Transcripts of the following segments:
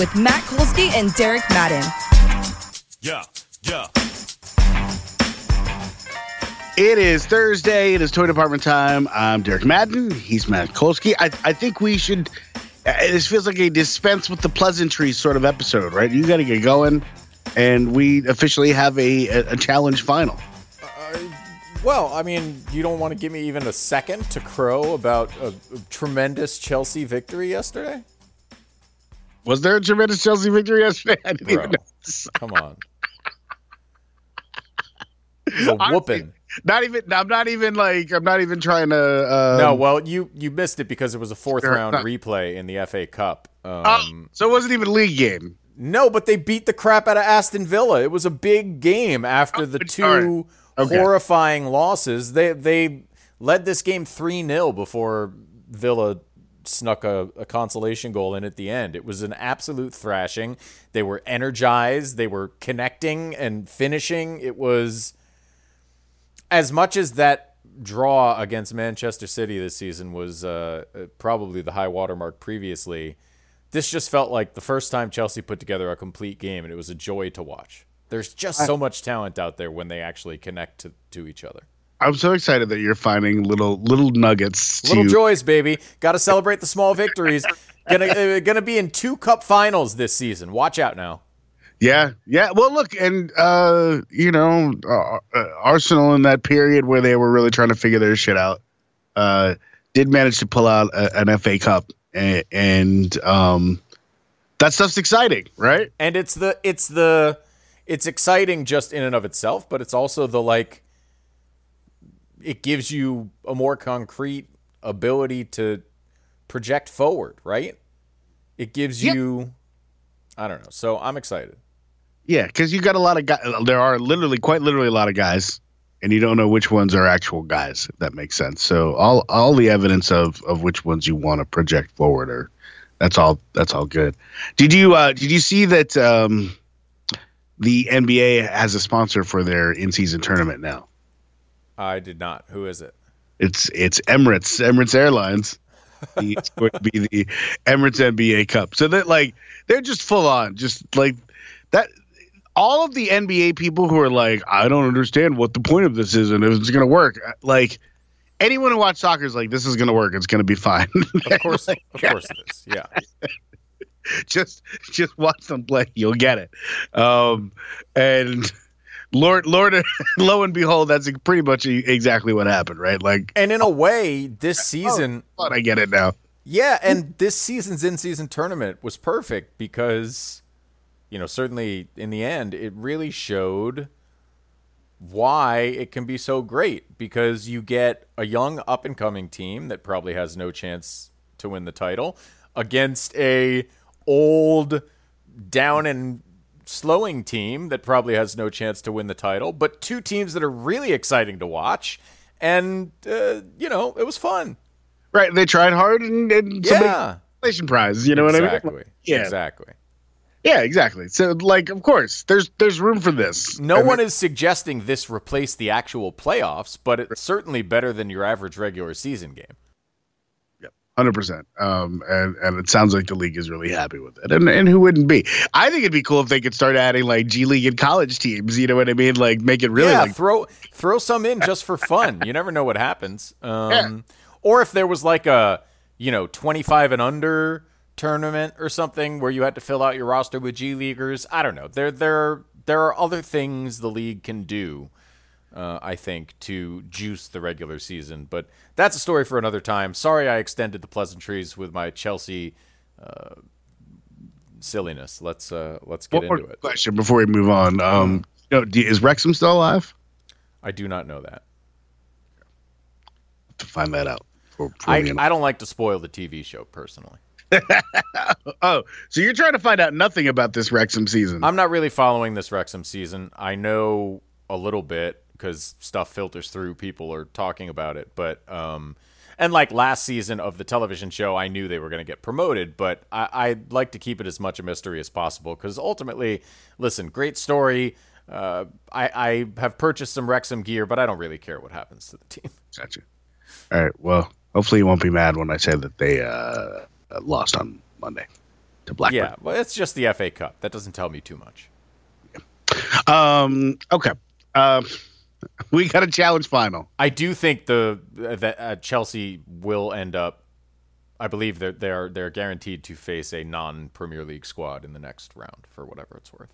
with Matt Kolsky and Derek Madden. Yeah, yeah. It is Thursday. It is Toy Department time. I'm Derek Madden. He's Matt Kolsky. I, I think we should. Uh, this feels like a dispense with the pleasantries sort of episode, right? You got to get going, and we officially have a, a, a challenge final. Well, I mean, you don't want to give me even a second to crow about a, a tremendous Chelsea victory yesterday? Was there a tremendous Chelsea victory yesterday? I didn't Bro, even know. come on. A whooping. Not even. I'm not even like. I'm not even trying to. Um, no, well, you you missed it because it was a fourth round replay in the FA Cup. oh, Um, so it wasn't even a league game. no, but they beat the crap out of Aston Villa. It was a big game after the two all right. Okay. horrifying losses. They they led this game 3-0 before Villa snuck a, a consolation goal in at the end. It was an absolute thrashing. They were energized, they were connecting and finishing. It was as much as that draw against Manchester City this season was uh, uh, probably the high watermark previously, this just felt like the first time Chelsea put together a complete game, and it was a joy to watch. There's just so much talent out there when they actually connect to, to each other. I'm so excited that you're finding little little nuggets. Little to, joys, baby. Got to celebrate the small victories. Gonna uh, gonna be in two cup finals this season. Watch out now. Yeah, yeah. Well, look, and uh, you know, uh, uh, Arsenal in that period where they were really trying to figure their shit out, uh, did manage to pull out a, an FA Cup, and, and um, that stuff's exciting, right? and it's the it's the it's exciting just in and of itself but it's also the like it gives you a more concrete ability to project forward right it gives Yep. you i don't know so i'm excited Yeah, because you got a lot of guys. There are literally, quite literally, a lot of guys, and you don't know which ones are actual guys. If that makes sense. So all all the evidence of of which ones you want to project forward are that's all that's all good. Did you uh did you see that um the NBA has a sponsor for their in season tournament now? I did not who is it It's it's Emirates Emirates Airlines. it's going to be the Emirates NBA Cup. So that like they're just full on, just like that. All of the NBA people who are like, I don't understand what the point of this is and if it's going to work. Like anyone who watches soccer is like, this is going to work. It's going to be fine. of course of course it is yeah just just watch them play. You'll get it. Um, and Lord, Lord, lo and behold, that's pretty much exactly what happened, right? Like, and in a way this oh, season but I get it now. Yeah, and this season's in-season tournament was perfect because, you know, certainly in the end, it really showed why it can be so great because you get a young up-and-coming team that probably has no chance to win the title against a old down and slowing team that probably has no chance to win the title, but two teams that are really exciting to watch and uh, you know, it was fun. Right. They tried hard and, and Yeah. consolation prize. You know what I mean? exactly. Yeah. Exactly. Yeah, exactly. So like of course, there's there's room for this. No And one is suggesting this replace the actual playoffs, but it's certainly better than your average regular season game. Hundred percent. Um, and and it sounds like the league is really happy with it. And and who wouldn't be? I think it'd be cool if they could start adding like G League and college teams. You know what I mean? Like make it really yeah, like throw throw some in just for fun. You never know what happens. Um, Or if there was like a you know twenty five and under tournament or something where you had to fill out your roster with G leaguers. I don't know. There there there are other things the league can do. Uh, I think to juice the regular season, but that's a story for another time. Sorry, I extended the pleasantries with my Chelsea uh, silliness. Let's uh, let's get one more into it. question before we move on. Um, you know, do, is Wrexham still alive? I do not know that. To find that out. For, for I, I don't like to spoil the TV show personally. Oh, so you're trying to find out nothing about this Wrexham season? I'm not really following this Wrexham season. I know a little bit because stuff filters through. People are talking about it, but um, and like last season of the television show, I knew they were going to get promoted, but I, I'd like to keep it as much a mystery as possible because ultimately, listen, great story. Uh, I, I have purchased some Wrexham gear, but I don't really care what happens to the team. Gotcha. All right. Well, hopefully you won't be mad when I say that they uh, lost on Monday to Blackburn. Yeah, well, it's just the FA Cup. That doesn't tell me too much. Um. Okay. Um. we got a challenge final. I do think the that uh, Chelsea will end up. I believe that they're they're guaranteed to face a non Premier League squad in the next round for whatever it's worth.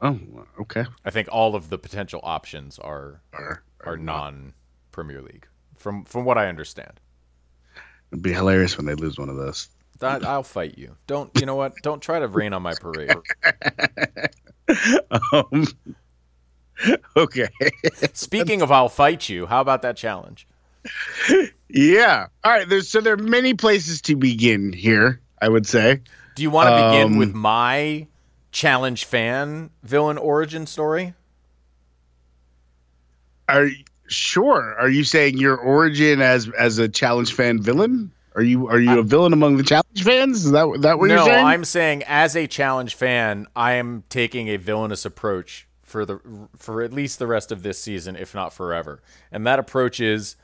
Oh, okay. I think all of the potential options are Are- are non Premier League from from what I understand. It'd be hilarious when they lose one of those. I, I'll fight you. Don't you know what? Don't try to rain on my parade. Um, okay. Speaking of, I'll fight you. How about that challenge? yeah. All right. There's so there are many places to begin here. I would say. Do you want to begin Um, with my challenge fan villain origin story? Are sure? Are you saying your origin as as a challenge fan villain? Are you are you a villain among the challenge fans? Is that that what no, you're saying? No, I'm saying as a challenge fan, I am taking a villainous approach for the for at least the rest of this season, if not forever. And that approach is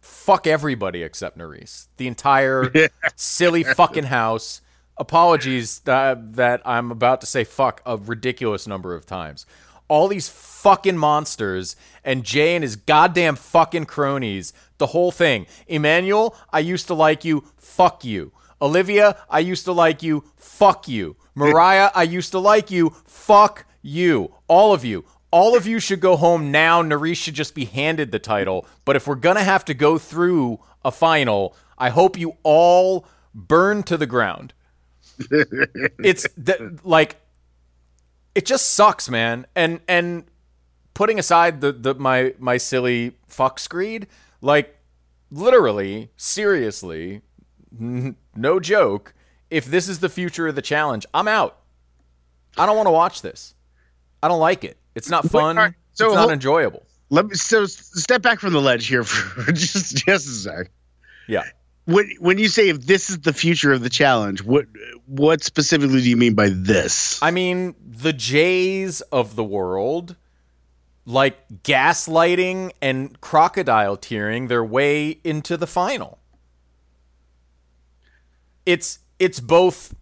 fuck everybody except Nurys. The entire silly fucking house. Apologies that that I'm about to say fuck a ridiculous number of times. All these fucking monsters and Jay and his goddamn fucking cronies. The whole thing. Emanuel, I used to like you. Fuck you. Olivia, I used to like you. Fuck you. Mariah, I used to like you. Fuck you. All of you. All of you should go home now. Nurys should just be handed the title. But if we're going to have to go through a final, I hope you all burn to the ground. it's th- like it just sucks, man. And and putting aside the, the my my silly fuck screed, like literally, seriously, n- no joke. If this is the future of the challenge, I'm out. I don't want to watch this. I don't like it. It's not fun. all right, so it's not hold- enjoyable. Let me so step back from the ledge here for just just a sec. Yeah. When when you say if this is the future of the challenge, what what specifically do you mean by this? I mean, the Jays of the world, like gaslighting and crocodile tearing their way into the final. It's it's both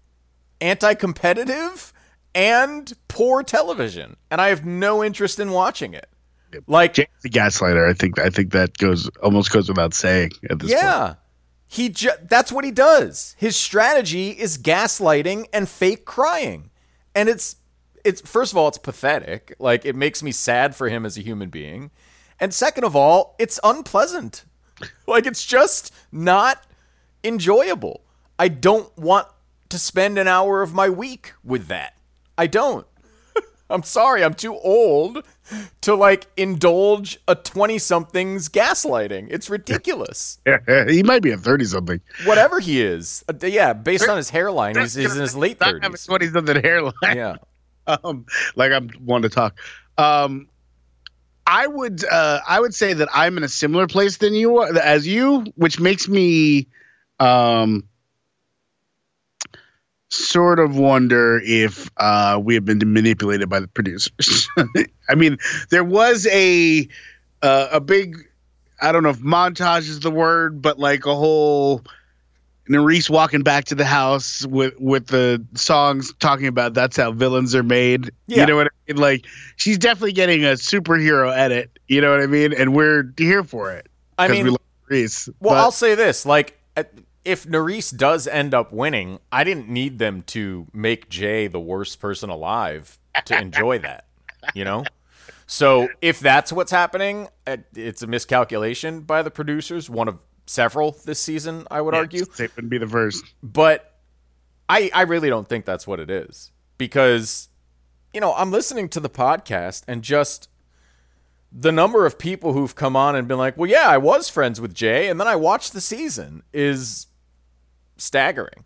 anti-competitive and poor television, and I have no interest in watching it. Like, James the Gaslighter. I think I think that goes almost goes without saying at this point. yeah, he ju- that's what he does. His strategy is gaslighting and fake crying, and it's it's first of all it's pathetic. Like it makes me sad for him as a human being, and second of all, it's unpleasant. Like it's just not enjoyable. I don't want to spend an hour of my week with that. I don't. I'm sorry, I'm too old to like indulge a 20 something's gaslighting. It's ridiculous. he might be a thirty something. Whatever he is. Uh, yeah, based on his hairline, he's, he's in his late Not having 30s. twenty something hairline. Yeah. um, like I'm one to talk. Um, I would uh, I would say that I'm in a similar place than you are, as you, which makes me um, sort of wonder if uh, we have been manipulated by the producers. I mean, there was a uh, a big I don't know if montage is the word, but like a whole Nurys walking back to the house with with the songs talking about that's how villains are made. Yeah. You know what I mean? Like she's definitely getting a superhero edit. You know what I mean? And we're here for it. I mean, we love. Well, But- I'll say this: like, if Nurys does end up winning, I didn't need them to make Jay the worst person alive to enjoy that. You know. So if that's what's happening, uh, it's a miscalculation by the producers. One of several this season, I would argue. it wouldn't be the first. but I I really don't think that's what it is because you know I'm listening to the podcast and just the number of people who've come on and been like, well, yeah, I was friends with Jay, and then I watched the season is staggering.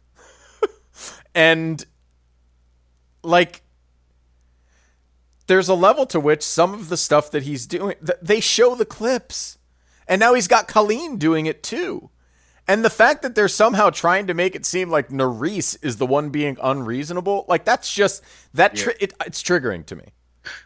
and like there's a level to which some of the stuff that he's doing th- they show the clips. And now he's got Colleen doing it too. And the fact that they're somehow trying to make it seem like Nurys is the one being unreasonable, like that's just that tri- it, it's triggering to me.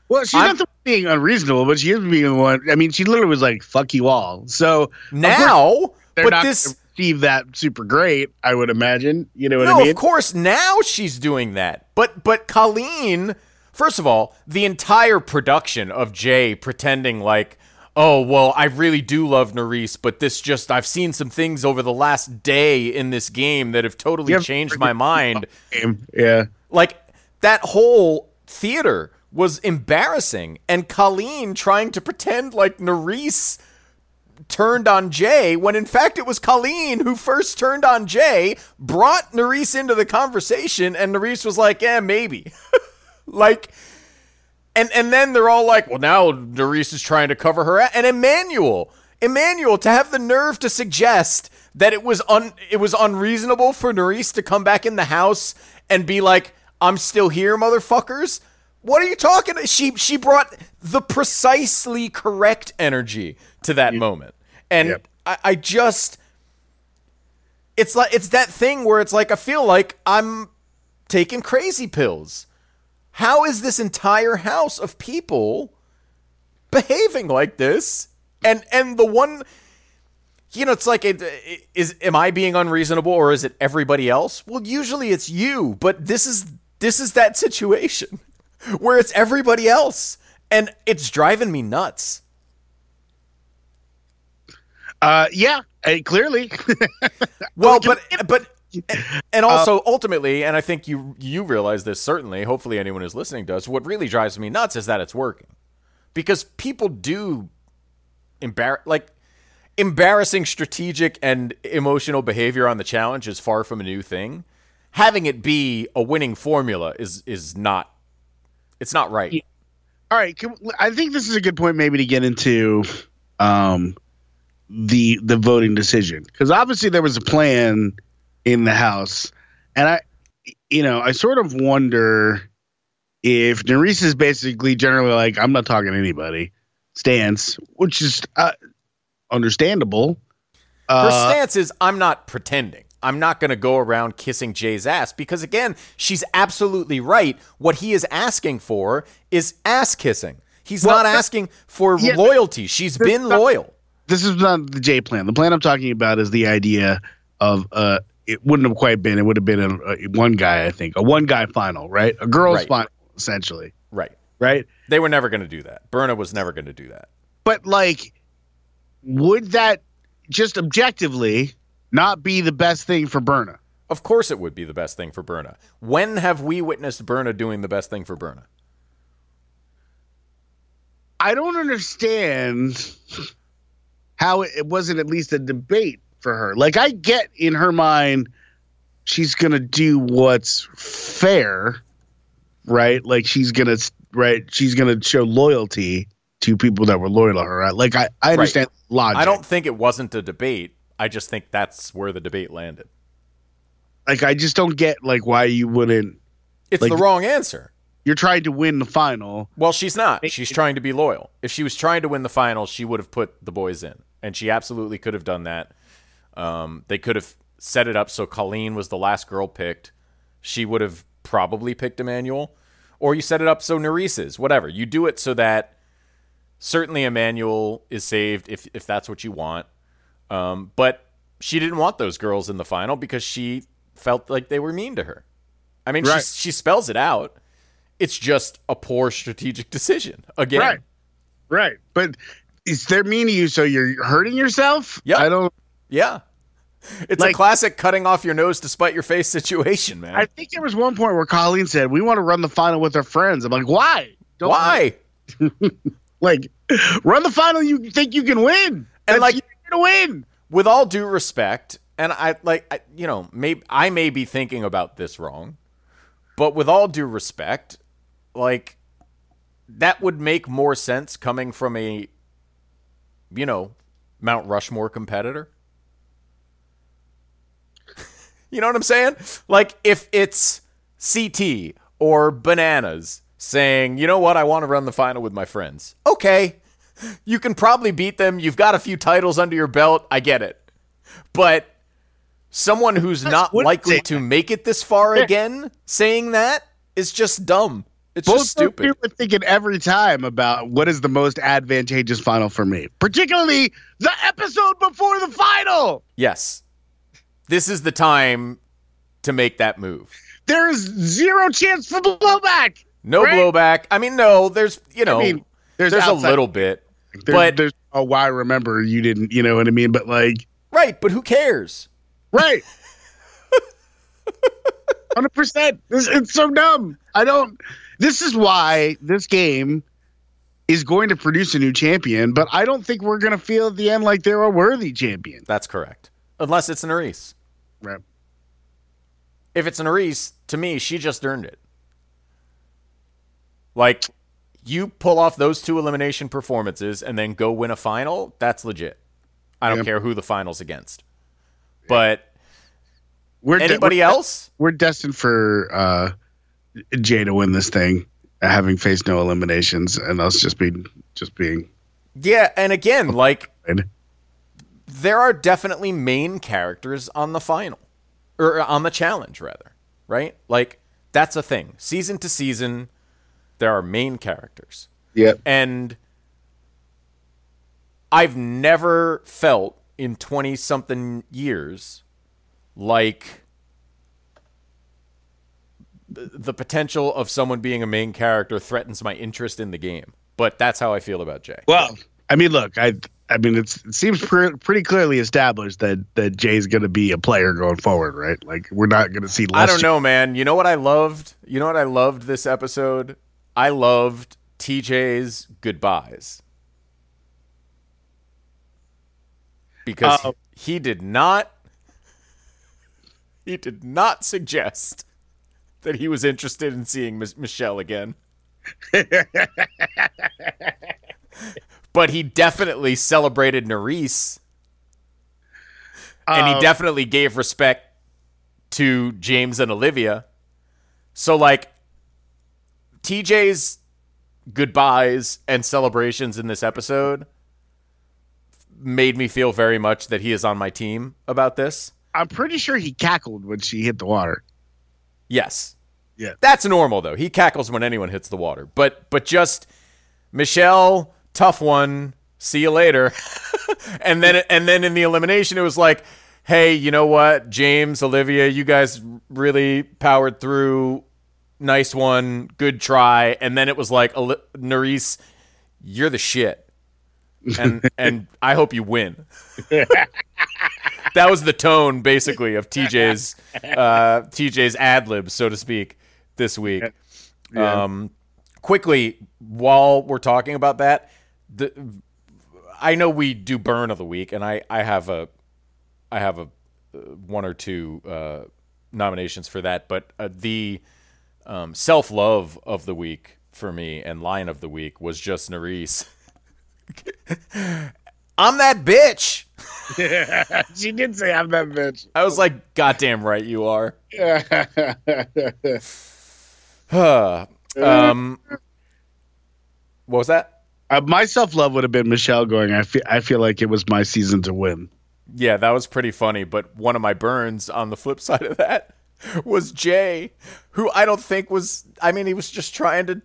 Well, she's I'm- not the one being unreasonable, but she is being the one. I mean, she literally was like, "Fuck you all." So Now, but this gonna that super great. I would imagine. You know what no, I mean? of course now she's doing that. But but Colleen, first of all, the entire production of Jay pretending like, oh well, I really do love Nurys, but this just I've seen some things over the last day in this game that have totally have- changed my mind. Yeah. Like that whole theater was embarrassing, and Colleen trying to pretend like Nurys turned on Jay when in fact it was Colleen who first turned on Jay, brought Nurys into the conversation, and Nurys was like, "Yeah, maybe." like, and and then they're all like, "Well, now Nurys is trying to cover her," a-" and Emanuel, Emanuel, to have the nerve to suggest that it was un it was unreasonable for Nurys to come back in the house and be like, "I'm still here, motherfuckers." What are you talking? She she brought the precisely correct energy to that moment, and Yep. I, I just it's like it's that thing where it's like I feel like I'm taking crazy pills. How is this entire house of people behaving like this? And and the one you know, it's like it, it, is am I being unreasonable or is it everybody else? Well, usually it's you, but this is this is that situation where it's everybody else and it's driving me nuts. Uh, yeah. uh, clearly. Well, but but and also ultimately, and I think you you realize this certainly. Hopefully, anyone who's listening does. What really drives me nuts is that it's working, because people do embar like embarrassing strategic and emotional behavior on the challenge is far from a new thing. Having it be a winning formula is is not. It's not right. All right, can, I think this is a good point maybe to get into um, the the voting decision because obviously there was a plan in the House, and I, you know, I sort of wonder if Nurys is basically generally like I'm not talking to anybody stance, which is uh, understandable. Her Uh, stance is I'm not pretending. I'm not going to go around kissing Jay's ass because, again, she's absolutely right. What he is asking for is ass kissing. He's Well, not asking for Yeah, loyalty. She's been not- loyal. this is not the Jay plan. The plan I'm talking about is the idea of uh, it wouldn't have quite been. It would have been a, a one guy, I think, a one guy final, right? A girls' Right. final, essentially, Right. right? They were never going to do that. Berna was never going to do that. But like, would that just objectively not be the best thing for Berna? Of course, it would be the best thing for Berna. When have we witnessed Berna doing the best thing for Berna? I don't understand how it, wasn't at least a debate for her. Like, I get in her mind, she's gonna do what's fair, right? Like, she's gonna right, she's gonna show loyalty to people that were loyal to her. Right? Like, I I understand logic. I don't think it wasn't a debate. I just think that's where the debate landed. like. I just don't get like why you wouldn't. It's Like- the wrong answer. You're trying to win the final. Well, she's not. She's trying to be loyal. If she was trying to win the final, she would have put the boys in, and she absolutely could have done that. Um, they could have set it up so Colleen was the last girl picked. She would have probably picked Emanuel, or you set it up so Nurys is. Whatever you do it so that certainly Emanuel is saved if if that's what you want. Um, but she didn't want those girls in the final because she felt like they were mean to her. I mean, Right. she she spells it out. It's just a poor strategic decision. Again, Right. Right. But is there mean to you so you're hurting yourself? Yeah. I don't. Yeah. It's a classic cutting off your nose to spite your face situation, man. I think there was one point where Colleen said, "We want to run the final with our friends." I'm like, "Why? Don't Why? like run the final? You think you can win? That's, like- gonna win." With all due respect, and I like I, you know, maybe I may be thinking about this wrong, but with all due respect, like that would make more sense coming from a you know, Mount Rushmore competitor. You know what I'm saying? Like if it's CT or Bananas saying, you know what, I want to run the final with my friends. Okay. You can probably beat them. You've got a few titles under your belt. I get it. But someone who's not likely to make it this far again saying that is just dumb. It's Both just stupid. are thinking every time about what is the most advantageous final for me, particularly the episode before the final. Yes. This is the time to make that move. There is zero chance for blowback. No Right? blowback. I mean, no, there's, you know, I mean, there's, there's a little bit. There's, but there's oh why remember you didn't you know what I mean? But like right, but who cares? right. Hundred percent. It's so dumb. I don't. This is why this game is going to produce a new champion, but I don't think we're going to feel at the end like they're a worthy champion. That's correct. Unless it's an Aris. Right. If it's an Aris, to me, she just earned it. Like, you pull off those two elimination performances and then go win a final, that's legit. I don't Yeah. care who the final's against. But We're de- anybody we're- else? We're destined for uh, Jay to win this thing, having faced no eliminations, and us just being just being. Yeah, and again, like there are definitely main characters on the final or on the challenge rather, right? Like that's a thing. Season to season there are main characters. Yep. And I've never felt in 20 something years like the potential of someone being a main character threatens my interest in the game. But that's how I feel about Jay. Well, I mean, look, I I mean, it's, it seems pre- pretty clearly established that that Jay's going to be a player going forward, right? Like we're not going to see. Less I don't know, man. You know what I loved? You know what I loved this episode? I loved TJ's goodbyes. Because Oh. he did not he did not suggest that he was interested in seeing Michelle again. but he definitely celebrated Nurys and he Oh. definitely gave respect to James and Olivia. So like TJ's goodbyes and celebrations in this episode made me feel very much that he is on my team about this. I'm pretty sure he cackled when she hit the water. Yes. Yeah. That's normal though. He cackles when anyone hits the water. But but just Michelle, tough one. See you later. and then and then in the elimination it was like, "Hey, you know what? James, Olivia, you guys really powered through. Nice one. Good try." And then it was like, "Oli- "Nurys, you're the shit." And and I hope you win. that was the tone basically of TJ's uh, TJ's ad libs, so to speak, this week. Um, quickly, while we're talking about that, the I know we do burn of the week, and I I have a I have a uh, one or two uh, nominations for that, but uh, the um, self love of the week for me and line of the week was just Nurys. I'm that bitch. Yeah, she did say, "I'm that bitch." I was like, goddamn right you are. um, what was that? Uh, my self love would have been Michelle going. I feel I feel like it was my season to win. Yeah, that was pretty funny. But one of my burns on the flip side of that was Jay, who I don't think was. I mean, he was just trying to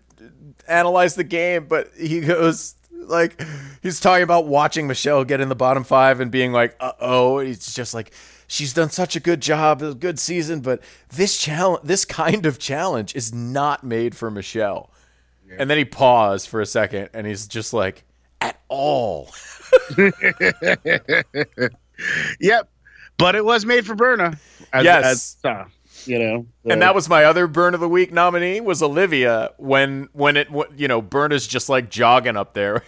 analyze the game, but he goes like he's talking about watching Michelle get in the bottom five and being like, "Uh oh." He's just like, she's done such a good job, a good season, but this challenge, this kind of challenge, is not made for Michelle. And then he paused for a second, and he's just like, "At all." Yep, but it was made for Berna. As, Yes. as, uh, you know, And that was my other burn of the week nominee was Olivia when when it you know burn is just like jogging up there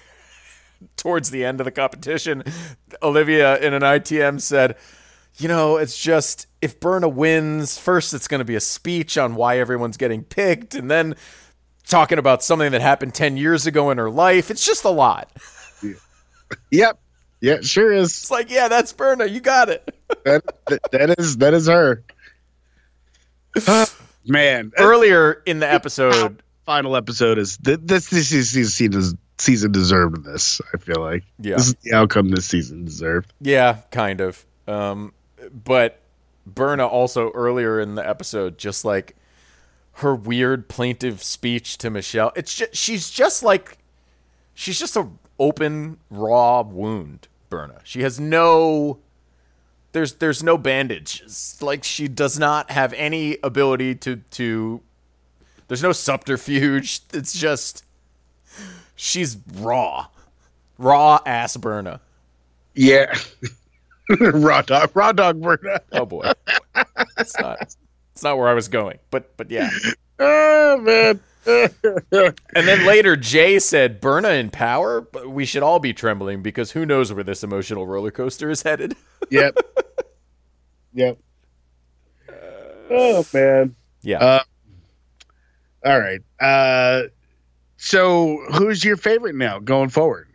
towards the end of the competition. Olivia in an ITM said, "You know, it's just if Berna wins, first it's going to be a speech on why everyone's getting picked and then talking about something that happened 10 years ago in her life. It's just a lot." Yep. Yeah, sure is. It's like, "Yeah, that's Berna. You got it." That, that, that is that is her. Man, Earlier in the episode, final episode is th- this. This is season season deserved this. I feel like Yeah. this is the outcome this season deserved. yeah, kind of. Um, but Berna also earlier in the episode, just like her weird plaintive speech to Michelle. It's just she's just like she's just a open raw wound. Berna. She has no. There's there's no bandage. It's like she does not have any ability to to. There's no subterfuge. It's just she's raw, raw ass Berna. Yeah, raw dog, raw dog, Berna. Oh boy, it's not. It's not where I was going, but but yeah. Oh man. And then later, Jay said, "Berna in power, but we should all be trembling because who knows where this emotional roller coaster is headed." yep. Yep. Oh man. Yeah, Uh, All right. Uh, so who's your favorite now going forward?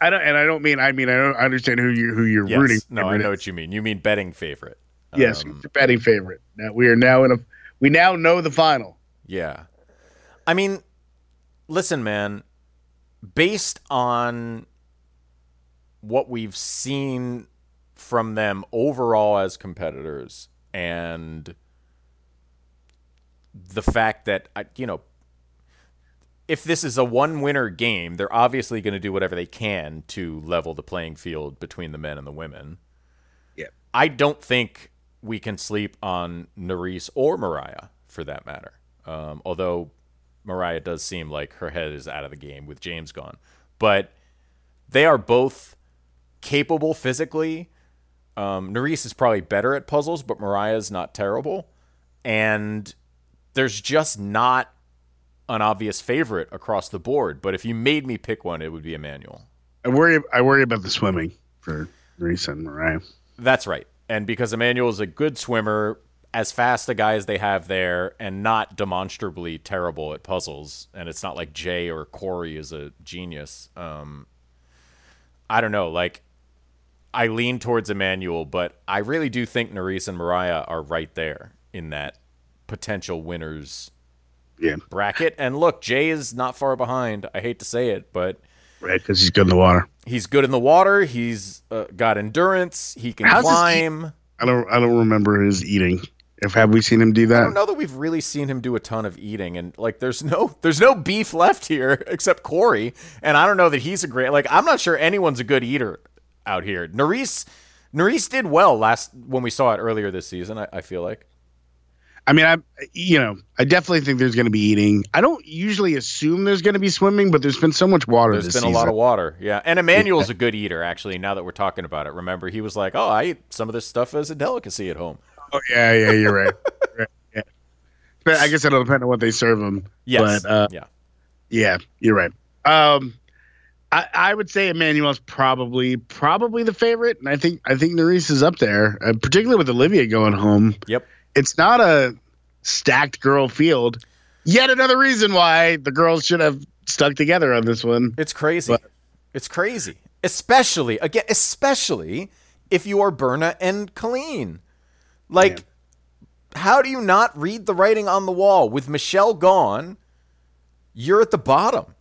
I don't, and I don't mean. I mean, I don't understand who you who you're yes. rooting. No. I know what you mean. You mean betting favorite. Yes, Um, betting favorite. Now we are now in a. We now know the final. Yeah. I mean, listen, man, based on what we've seen from them overall as competitors and the fact that, you know, if this is a one winner game, they're obviously going to do whatever they can to level the playing field between the men and the women. Yep. I don't think we can sleep on Nurys or Mariah for that matter. Um, although Mariah does seem like her head is out of the game with James gone. But they are both capable physically. Um, Nurys is probably better at puzzles, but Mariah's not terrible. And there's just not an obvious favorite across the board. But if you made me pick one, it would be Emanuel. I worry. I worry about the swimming for Reese and Mariah. That's right. And because Emanuel is a good swimmer, as fast a guy as they have there, and not demonstrably terrible at puzzles, and it's not like Jay or Corey is a genius. Um, I don't know. Like, I lean towards Emanuel, but I really do think Nurys and Mariah are right there in that potential winners Yeah, bracket. And look, Jay is not far behind. I hate to say it, but right. Because he's good in the water. he's good in the water. He's uh, got endurance. He can How's climb. I don't. I don't remember his eating. If have we seen him do that? I don't know that we've really seen him do a ton of eating, and like, there's no, there's no beef left here except Corey, and I don't know that he's a great. Like, I'm not sure anyone's a good eater out here. Nurys, Nurys did well last when we saw it earlier this season. I, I feel like. I mean, I you know, I definitely think there's going to be eating. I don't usually assume there's going to be swimming, but there's been so much water There's this been season. a lot of water, yeah. And Emanuel's a good eater, actually. Now that we're talking about it, remember he was like, "Oh, I eat some of this stuff as a delicacy at home." Oh yeah, yeah, you're right. right yeah. But I guess it'll depend on what they serve them. Yes, But uh, yeah. yeah, you're right. Um, I, I would say Emanuel's probably probably the favorite, and I think I think Nurys is up there, uh, particularly with Olivia going home. Yep. It's not a stacked girl field. Yet another reason why the girls should have stuck together on this one. It's crazy. But- it's crazy. Especially again, especially if you are Berna and Colleen. Like, how do you not read the writing on the wall? With Michelle gone, you're at the bottom.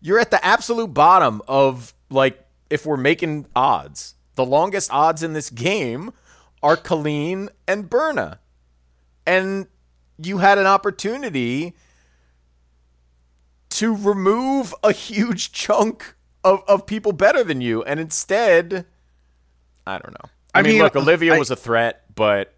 You're at the absolute bottom of like if we're making odds. The longest odds in this game are Colleen and Berna. And you had an opportunity to remove a huge chunk of, of people better than you. And instead, I don't know. I, I mean, mean, look, Olivia I- was a threat, but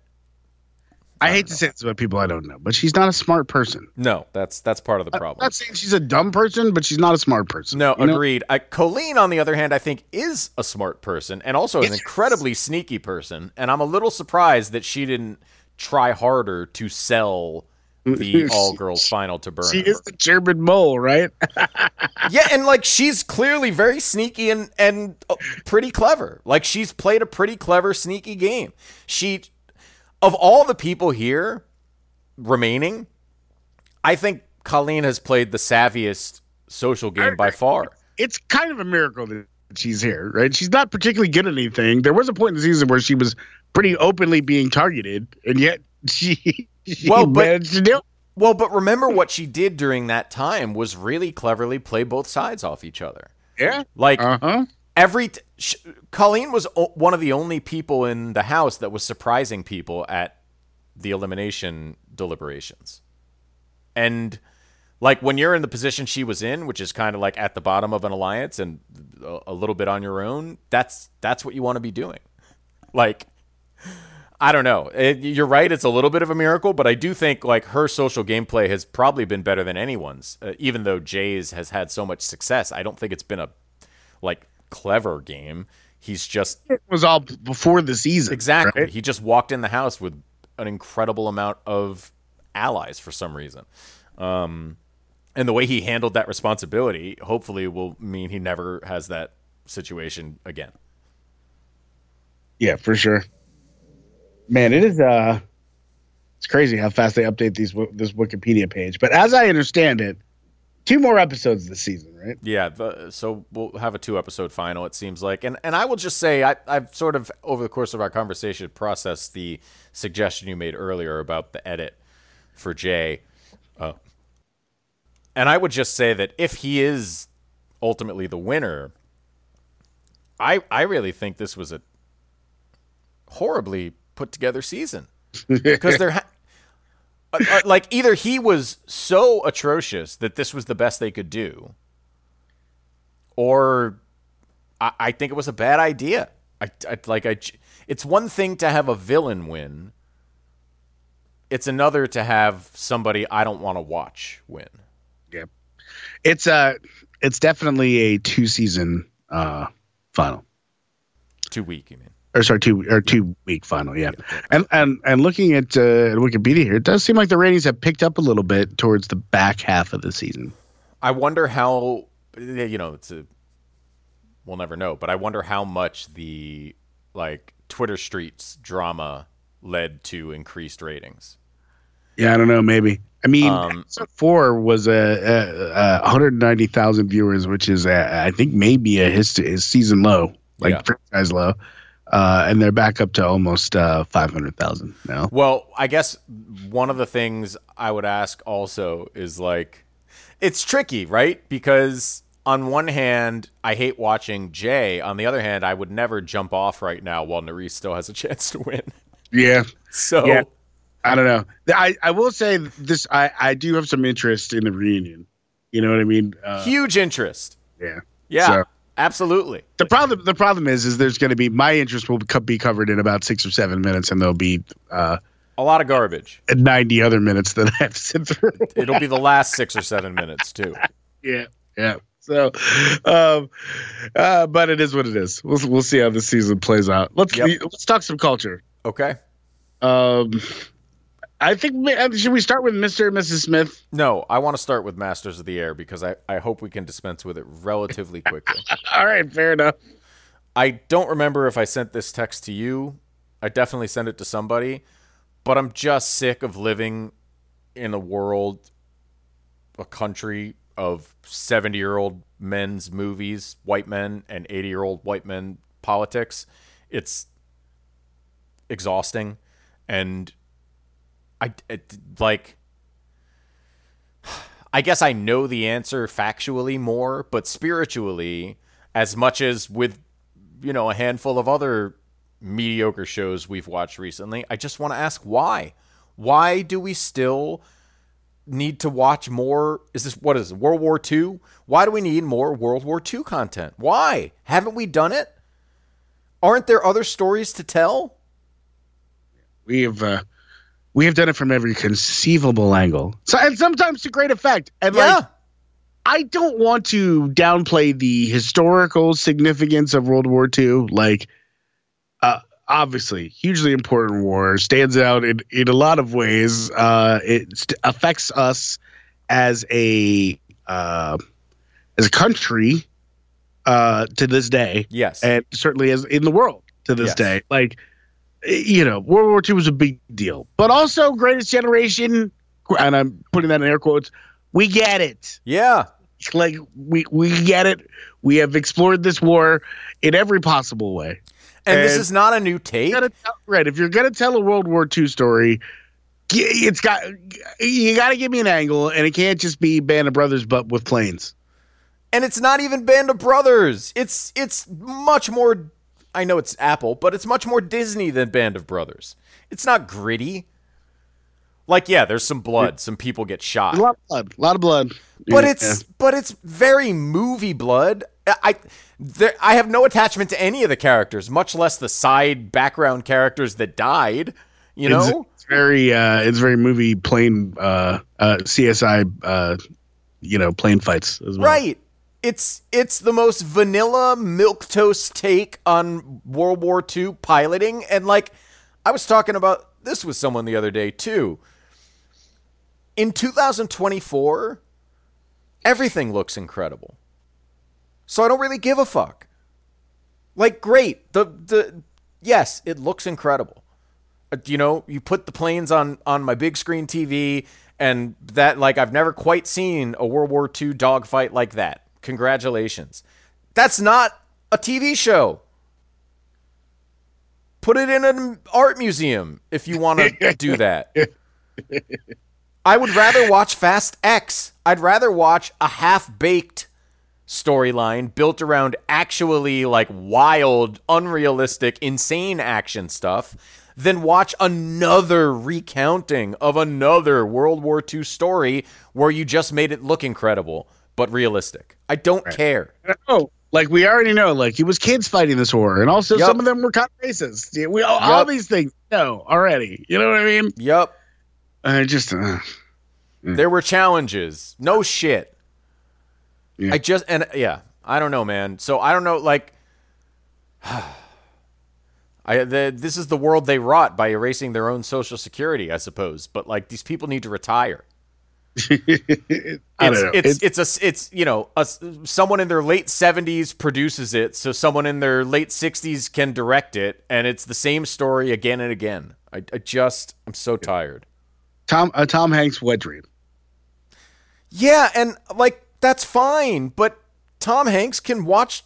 I hate to say this about people I don't know, but she's not a smart person. no, that's that's part of the problem. I'm not saying she's a dumb person, but she's not a smart person. No, agreed. I, Colleen, on the other hand, I think is a smart person and also an Yes. incredibly sneaky person. And I'm a little surprised that she didn't try harder to sell the all girls final to burn. She is the German mole, right? yeah, and like she's clearly very sneaky and and uh, pretty clever. Like she's played a pretty clever sneaky game. She of all the people here remaining, I think Colleen has played the savviest social game by far. it's kind of a miracle that she's here, right? She's not particularly good at anything. There was a point in the season where she was pretty openly being targeted, and yet she, she Well, but-. Well, but remember what she did during that time was really cleverly play both sides off each other. Yeah. Like Uh huh. every t- sh- Colleen was o- one of the only people in the house that was surprising people at the elimination deliberations. And like when you're in the position she was in, which is kind of like at the bottom of an alliance and a, a little bit on your own, that's that's what you want to be doing. Like I don't know. It, you're right. It's a little bit of a miracle, but I do think like her social gameplay has probably been better than anyone's. Uh, even though Jay's has had so much success, I don't think it's been a like clever game. He's just It was all before the season. exactly. right? He just walked in the house with an incredible amount of allies for some reason. Um, and the way he handled that responsibility, hopefully, will mean he never has that situation again. Yeah, for sure. Man, it is uh it's crazy how fast they update these this Wikipedia page. But as I understand it, two more episodes this season, right? Yeah, the, so we'll have a two episode final. It seems like, and and I will just say I I've sort of over the course of our conversation processed the suggestion you made earlier about the edit for Jay, uh, and I would just say that if he is ultimately the winner, I I really think this was a horribly put together season because there. Ha- uh, uh, like either he was so atrocious that this was the best they could do, or I, I think it was a bad idea. I, I like I. It's one thing to have a villain win. It's another to have somebody I don't want to watch win. Yeah. It's uh it's definitely a two season uh final. Too weak, you mean? Or sorry, two or two week final, yeah. And and and looking at uh, Wikipedia here, it does seem like the ratings have picked up a little bit towards the back half of the season. I wonder how. You know, it's a. We'll never know, but I wonder how much the like Twitter streets drama led to increased ratings. Yeah, I don't know. Maybe. I mean, Um, four was a, a, a 190,000 viewers, which is a, I think maybe a, hist- a season low, like Yeah. franchise low, uh, and they're back up to almost uh, 500,000 now. Well, I guess one of the things I would ask also is like, it's tricky, right? Because on one hand, I hate watching Jay. On the other hand, I would never jump off right now while Nurys still has a chance to win. Yeah, So, Yeah. I don't know. I, I will say this. I, I do have some interest in the reunion. You know what I mean? Uh, huge interest. yeah. Yeah, So- absolutely. The problem the problem is is there's going to be my interest will be covered in about six or seven minutes, and there'll be uh, A lot of garbage. 90 other minutes that I have to sit through. It'll be the last six or seven minutes, too. Yeah, yeah. So, um, uh, but it is what it is. We'll we'll see how the season plays out. Let's Yep. let's talk some culture. Okay. Um, I think uh, should we start with Mr. and Mrs. Smith? No, I want to start with Masters of the Air because I, I hope we can dispense with it relatively quickly. All right, fair enough. I don't remember if I sent this text to you. I definitely sent it to somebody, but I'm just sick of living in a world, a country of 70 year old men's movies, white men, and 80 year old white men politics. It's exhausting. And I, it, like, I guess I know the answer factually more, but spiritually, as much as with you know a handful of other mediocre shows we've watched recently, I just want to ask why. Why do we still need to watch more? Is this what is it, World War II? Why do we need more World War II content? Why haven't we done it? Aren't there other stories to tell? We have uh, we have done it from every conceivable angle. So and sometimes to great effect. And Yeah. like I don't want to downplay the historical significance of World War II. Like, uh, obviously, hugely important war stands out in, in a lot of ways. Uh, it st- affects us as a uh, as a country uh, to this day, yes. and certainly as in the world to this Yes. day. Like, you know, World War II was a big deal, but also Greatest Generation, and I'm putting that in air quotes. We get it yeah. like we we get it. We have explored this war in every possible way. And, this is not a new take. Tell- right, if you're gonna tell a World War II story, it's got you got to give me an angle, and it can't just be Band of Brothers, but with planes. and it's not even Band of Brothers. It's it's much more. I know it's Apple, but it's much more Disney than Band of Brothers. It's not gritty. Like yeah, there's some blood. Some people get shot. A lot of blood. A lot of blood. but Yeah. it's but it's very movie blood. I there, I have no attachment to any of the characters, much less the side background characters that died. You know, It's, it's very uh it's very movie plane uh uh CGI uh you know plane fights as well. right? It's it's the most vanilla milk toast take on World War II piloting, and like I was talking about this with someone the other day too. In 2024, everything looks incredible. So I don't really give a fuck. Like great. The the yes, it looks incredible. Uh, You know, you put the planes on on my big screen TV and that like I've never quite seen a World War II dogfight like that. Congratulations. That's not a TV show. Put it in an art museum if you want to do that. I would rather watch Fast X. I'd rather watch a half baked storyline built around actually like wild, unrealistic, insane action stuff than watch another recounting of another World War II story where you just made it look incredible but realistic. I don't care. Oh, like we already know, like it was kids fighting this war, and also Yup. some of them were kind of racist. We all, all these things know already. You know what I mean? Yep. I just uh, There were challenges. No shit. Yeah. I just and yeah, I don't know, man. So I don't know like I the, this is the world they wrought by erasing their own social security, I suppose. But like these people need to retire. It's know. it's it's a it's you know a, someone in their late 70s produces it, so someone in their late 60s can direct it, and it's the same story again and again. I, I just I'm so tired. Tom uh, Tom Hanks wet dream. Yeah, and like that's fine, but Tom Hanks can watch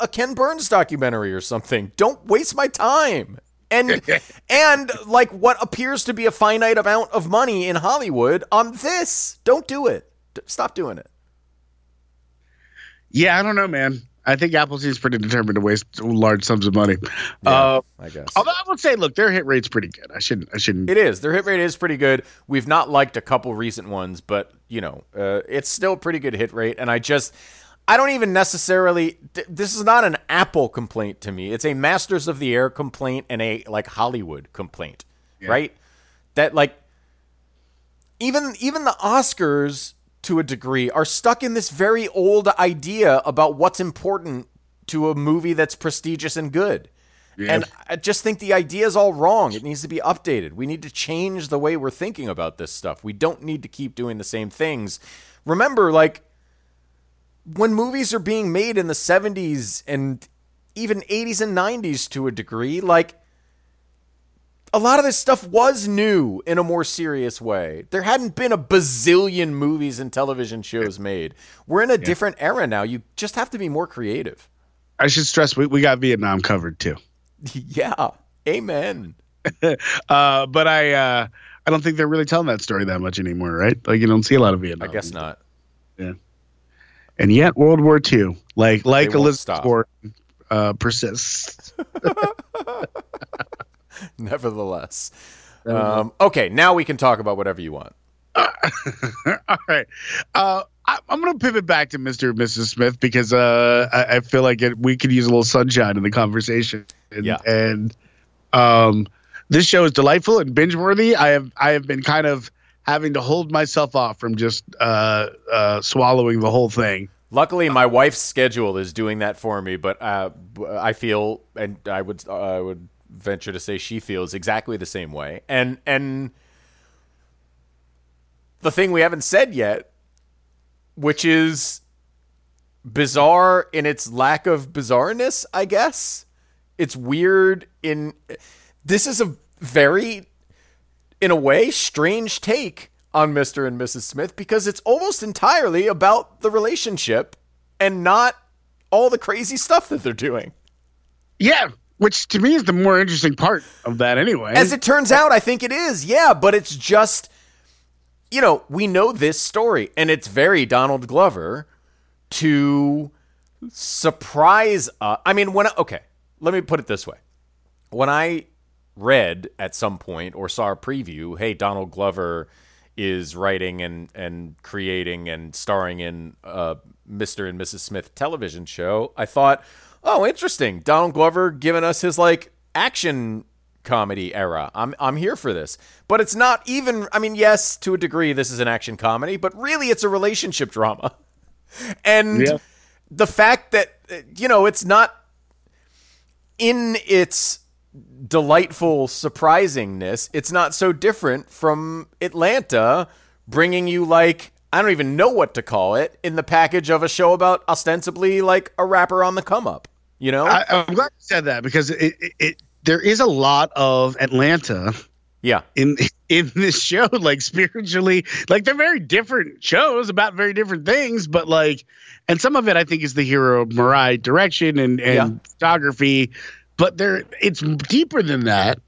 a Ken Burns documentary or something. Don't waste my time. And and like what appears to be a finite amount of money in Hollywood on this. Don't do it. Stop doing it. Yeah, I don't know, man. I think Apple seems pretty determined to waste large sums of money. uh, I guess. although I would say, look, their hit rate's pretty good. I shouldn't. I shouldn't. It is. Their hit rate is pretty good. We've not liked a couple recent ones, but you know, uh, it's still a pretty good hit rate. And I just, I don't even necessarily. Th- this is not an Apple complaint to me. It's a Masters of the Air complaint and a like Hollywood complaint, right? That like, even even the Oscars to a degree are stuck in this very old idea about what's important to a movie that's prestigious and good. And I just think the idea is all wrong. It needs to be updated. We need to change the way we're thinking about this stuff. We don't need to keep doing the same things. Remember, like, when movies are being made in the 70s and even 80s and 90s to a degree, like, a lot of this stuff was new in a more serious way. There hadn't been a bazillion movies and television shows made. We're in a different era now. You just have to be more creative. I should stress we, we got Vietnam covered too. yeah. Amen. Uh, but I uh, I don't think they're really telling that story that much anymore, right? Like you don't see a lot of Vietnam. I guess not. And yet World War II, like like Elizabeth. Warren, uh, persists. Nevertheless. Um, okay, now we can talk about whatever you want. All right. Uh, I, I'm going to pivot back to Mr. and Mrs. Smith because uh, I, I feel like it, we could use a little sunshine in the conversation. And, Yeah. And um, this show is delightful and binge worthy. I have I have been kind of having to hold myself off from just uh, uh, swallowing the whole thing. Luckily, my wife's schedule is doing that for me, but uh, I feel, and I would, I would venture to say she feels exactly the same way. And and the thing we haven't said yet, which is bizarre in its lack of bizarreness, I guess. It's weird in. This is a very, in a way, strange take on Mr. and Mrs. Smith because it's almost entirely about the relationship and not all the crazy stuff that they're doing. Yeah, which to me is the more interesting part of that anyway. As it turns out, I think it is. Yeah, but it's just you know, we know this story and it's very Donald Glover to surprise uh, I mean, when I, okay, let me put it this way. When I read at some point or saw a preview, hey, Donald Glover is writing and and creating and starring in a Mr. and Mrs. Smith television show, I thought, oh, interesting. Donald Glover giving us his like action comedy era. I'm I'm here for this. But it's not even I mean, yes, to a degree this is an action comedy, but really it's a relationship drama. And Yeah. the fact that uh, you know, it's not in its delightful surprisingness, it's not so different from Atlanta bringing you like I don't even know what to call it in the package of a show about ostensibly like a rapper on the come up. You know? I, I'm glad you said that because it, it, it there is a lot of Atlanta yeah. in in this show like spiritually like they're very different shows about very different things but like and some of it i think is the Hiro Murai direction and and Yeah. photography but there it's deeper than that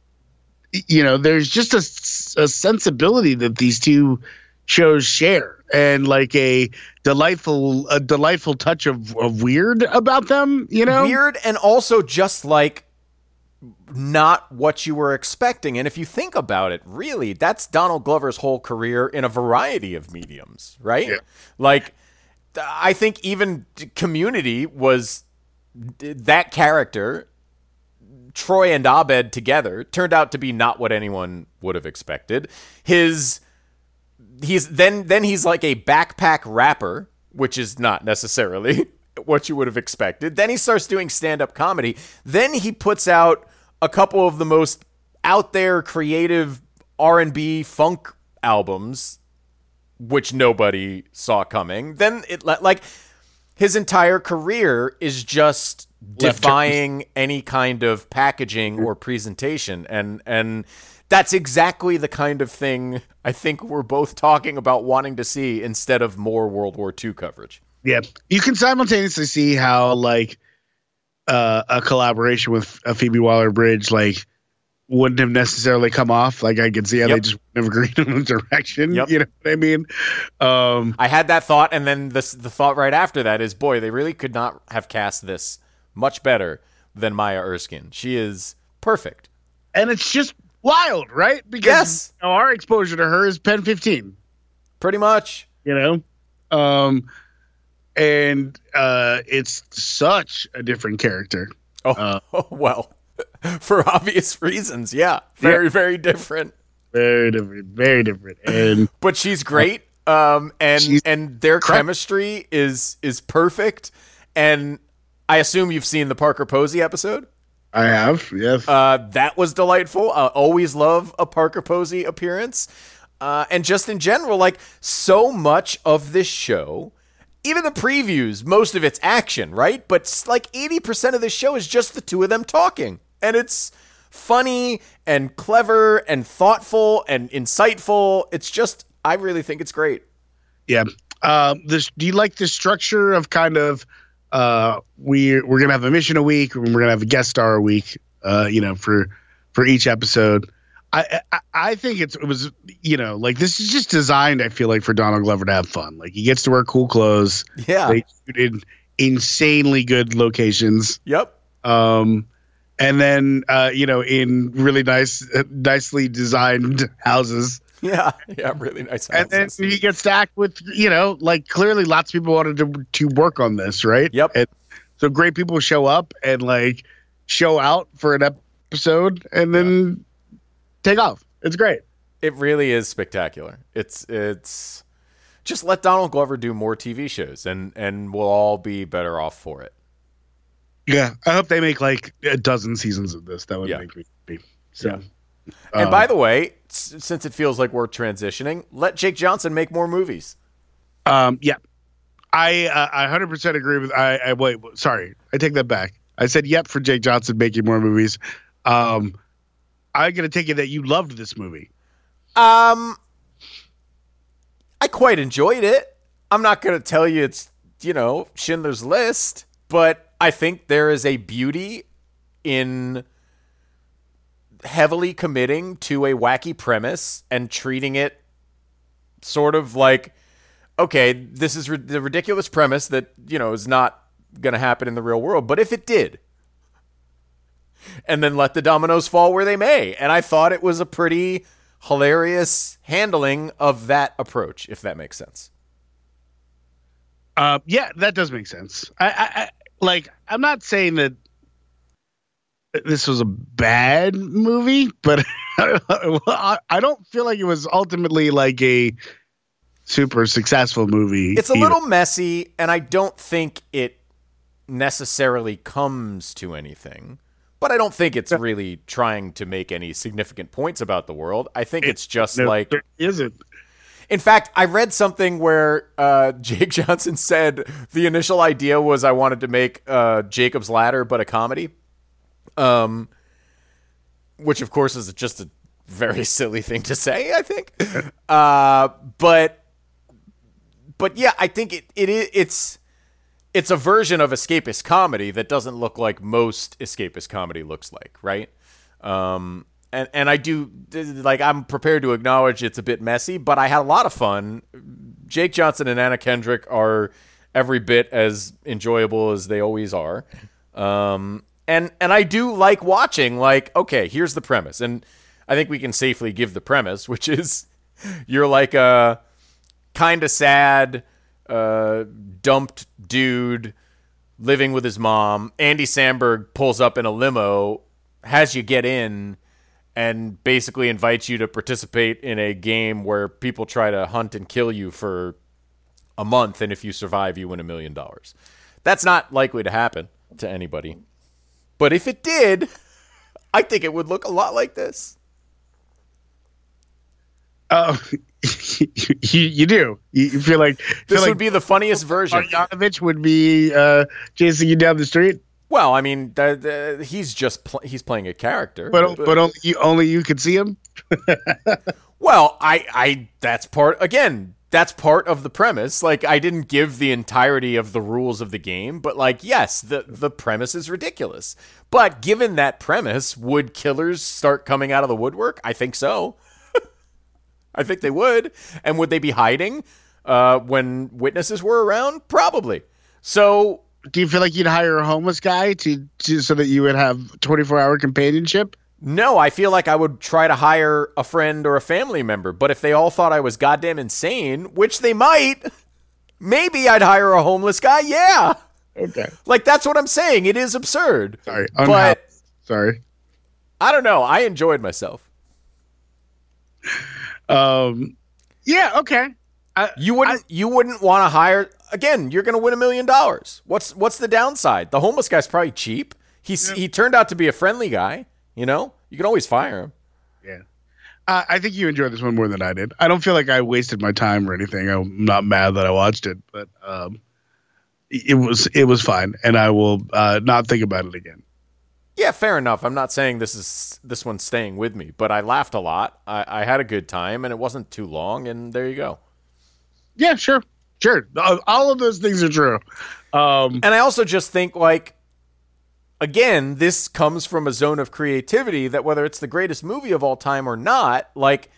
you know there's just a, a sensibility that these two shows share and like a delightful a delightful touch of, of weird about them you know Weird and also just like not what you were expecting. And if you think about it, really, that's Donald Glover's whole career in a variety of mediums, right? Yeah. Like, I think even Community was that character, Troy and Abed together, turned out to be not what anyone would have expected. His he's then then he's like a backpack rapper, which is not necessarily what you would have expected. Then he starts doing stand-up comedy. Then he puts out a couple of the most out there creative R&B funk albums which nobody saw coming. Then it like his entire career is just defying any kind of packaging or presentation and and that's exactly the kind of thing I think we're both talking about wanting to see instead of more World War II coverage. Yeah, you can simultaneously see how like uh, a collaboration with a Phoebe Waller-Bridge like wouldn't have necessarily come off. Like I could see how they just wouldn't have agreed on the direction. Yep. You know what I mean? Um, I had that thought, and then the the thought right after that is, boy, they really could not have cast this much better than Maya Erskine. She is perfect. and it's just wild, right? Because Yes. you know, our exposure to her is PEN15. Pretty much. You know, um, and uh, it's such a different character. Oh, Uh, well, for obvious reasons, yeah, very very different. Very different, very different, and But she's great, um, and She's and their crap. chemistry is is perfect. And I assume you've seen the Parker Posey episode. I have yes. Uh, that was delightful. I always love a Parker Posey appearance. Uh, and just in general, like so much of this show, even the previews, most of it's action, right? But like 80% of this show is just the two of them talking. And it's funny and clever and thoughtful and insightful. It's just, I really think it's great. Yeah. Um, this. Do you like the structure of kind of uh, we we're gonna have a mission a week, and we're gonna have a guest star a week. Uh, you know, for for each episode. I, I I think it's it was you know like this is just designed. I feel like for Donald Glover to have fun. Like he gets to wear cool clothes. Yeah. They shoot in insanely good locations. Yep. Um, and then uh, you know in really nice, nicely designed houses. Yeah. Yeah. Really nice. and then houses. he gets stacked with you know like clearly lots of people wanted to to work on this right Yep. and so great people show up and like show out for an episode and then take off it's great It really is spectacular. It's it's just let Donald Glover do more TV shows and and we'll all be better off for it. yeah i hope they make like a dozen seasons of this that would Yeah. make me happy so Yeah. And by the way, s- since it feels like we're transitioning, let Jake Johnson make more movies. um yeah i uh, i 100% agree with i i wait sorry i take that back i said yep for jake johnson making more movies um i'm gonna take it that you loved this movie Um I quite enjoyed it. I'm not going to tell you it's, you know, Schindler's List, but I think there is a beauty in heavily committing to a wacky premise and treating it sort of like okay, this is ri- the ridiculous premise that, you know, is not going to happen in the real world, but if it did, and then let the dominoes fall where they may. And I thought it was a pretty hilarious handling of that approach, if that makes sense. Uh, yeah, that does make sense. I, I, I like. I'm not saying that this was a bad movie, but I, I don't feel like it was ultimately like a super successful movie. It's a either. little messy, and I don't think it necessarily comes to anything. But I don't think it's really trying to make any significant points about the world. I think it's just No, like there isn't. In fact, I read something where uh, Jake Johnson said the initial idea was I wanted to make uh, Jacob's Ladder, but a comedy. Um, which of course is just a very silly thing to say, I think. Uh, but but yeah, I think it, it it's it's a version of escapist comedy that doesn't look like most escapist comedy looks like, right? Um, and and I do like I'm prepared to acknowledge it's a bit messy, but I had a lot of fun. Jake Johnson and Anna Kendrick are every bit as enjoyable as they always are. Um, and and I do like watching like okay, here's the premise. And I think we can safely give the premise, which is you're like a kind of sad uh, dumped dude living with his mom. Andy Samberg pulls up in a limo, has you get in, and basically invites you to participate in a game where people try to hunt and kill you for a month, and if you survive, you win a million dollars. That's not likely to happen to anybody. But if it did, I think it would look a lot like this. Oh, you, you do. You, feel like This feel would like be the funniest version. Marjanovic would be uh, chasing you down the street, Well, I mean, th- th- he's just pl- he's playing a character. but but only you, only you could see him. Well, I, I, that's part, again, that's part of the premise. Like, I didn't give the entirety of the rules of the game, but, like, yes, the, the premise is ridiculous. But given that premise, would killers start coming out of the woodwork? I think so. I think they would. And would they be hiding uh, when witnesses were around? Probably. So, Do you feel like you'd hire a homeless guy to, to so that you would have twenty four hour companionship? No, I feel like I would try to hire a friend or a family member. But if they all thought I was goddamn insane, which they might, maybe I'd hire a homeless guy. Yeah. Okay, Like that's what I'm saying. It is absurd. sorry, But unhoused. sorry. I don't know. I enjoyed myself. Um, yeah, okay. I, You wouldn't you wouldn't want to hire again, you're going to win a million dollars. What's what's the downside? The homeless guy's probably cheap. He's he turned out to be a friendly guy, you know? You can always fire him. Yeah. Uh, I think you enjoyed this one more than I did. I don't feel like I wasted my time or anything. I'm not mad that I watched it, but um, it was it was fine, and I will uh, not think about it again. Yeah, fair enough. I'm not saying this is this one's staying with me, but I laughed a lot. I, I had a good time, and it wasn't too long. And there you go. Yeah, sure, sure. Uh, All of those things are true. Um, And I also just think like, again, this comes from a zone of creativity that whether it's the greatest movie of all time or not, like,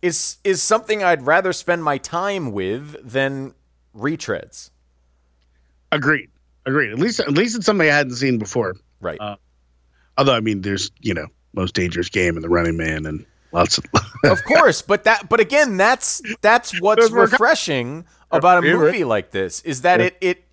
is is something I'd rather spend my time with than retreads. agreed, agreed. At least at least it's something I hadn't seen before. Right. Uh, Although I mean, there's you know most dangerous game and the Running Man and lots of. of course, but that but again, that's that's what's refreshing about a movie like this is that it it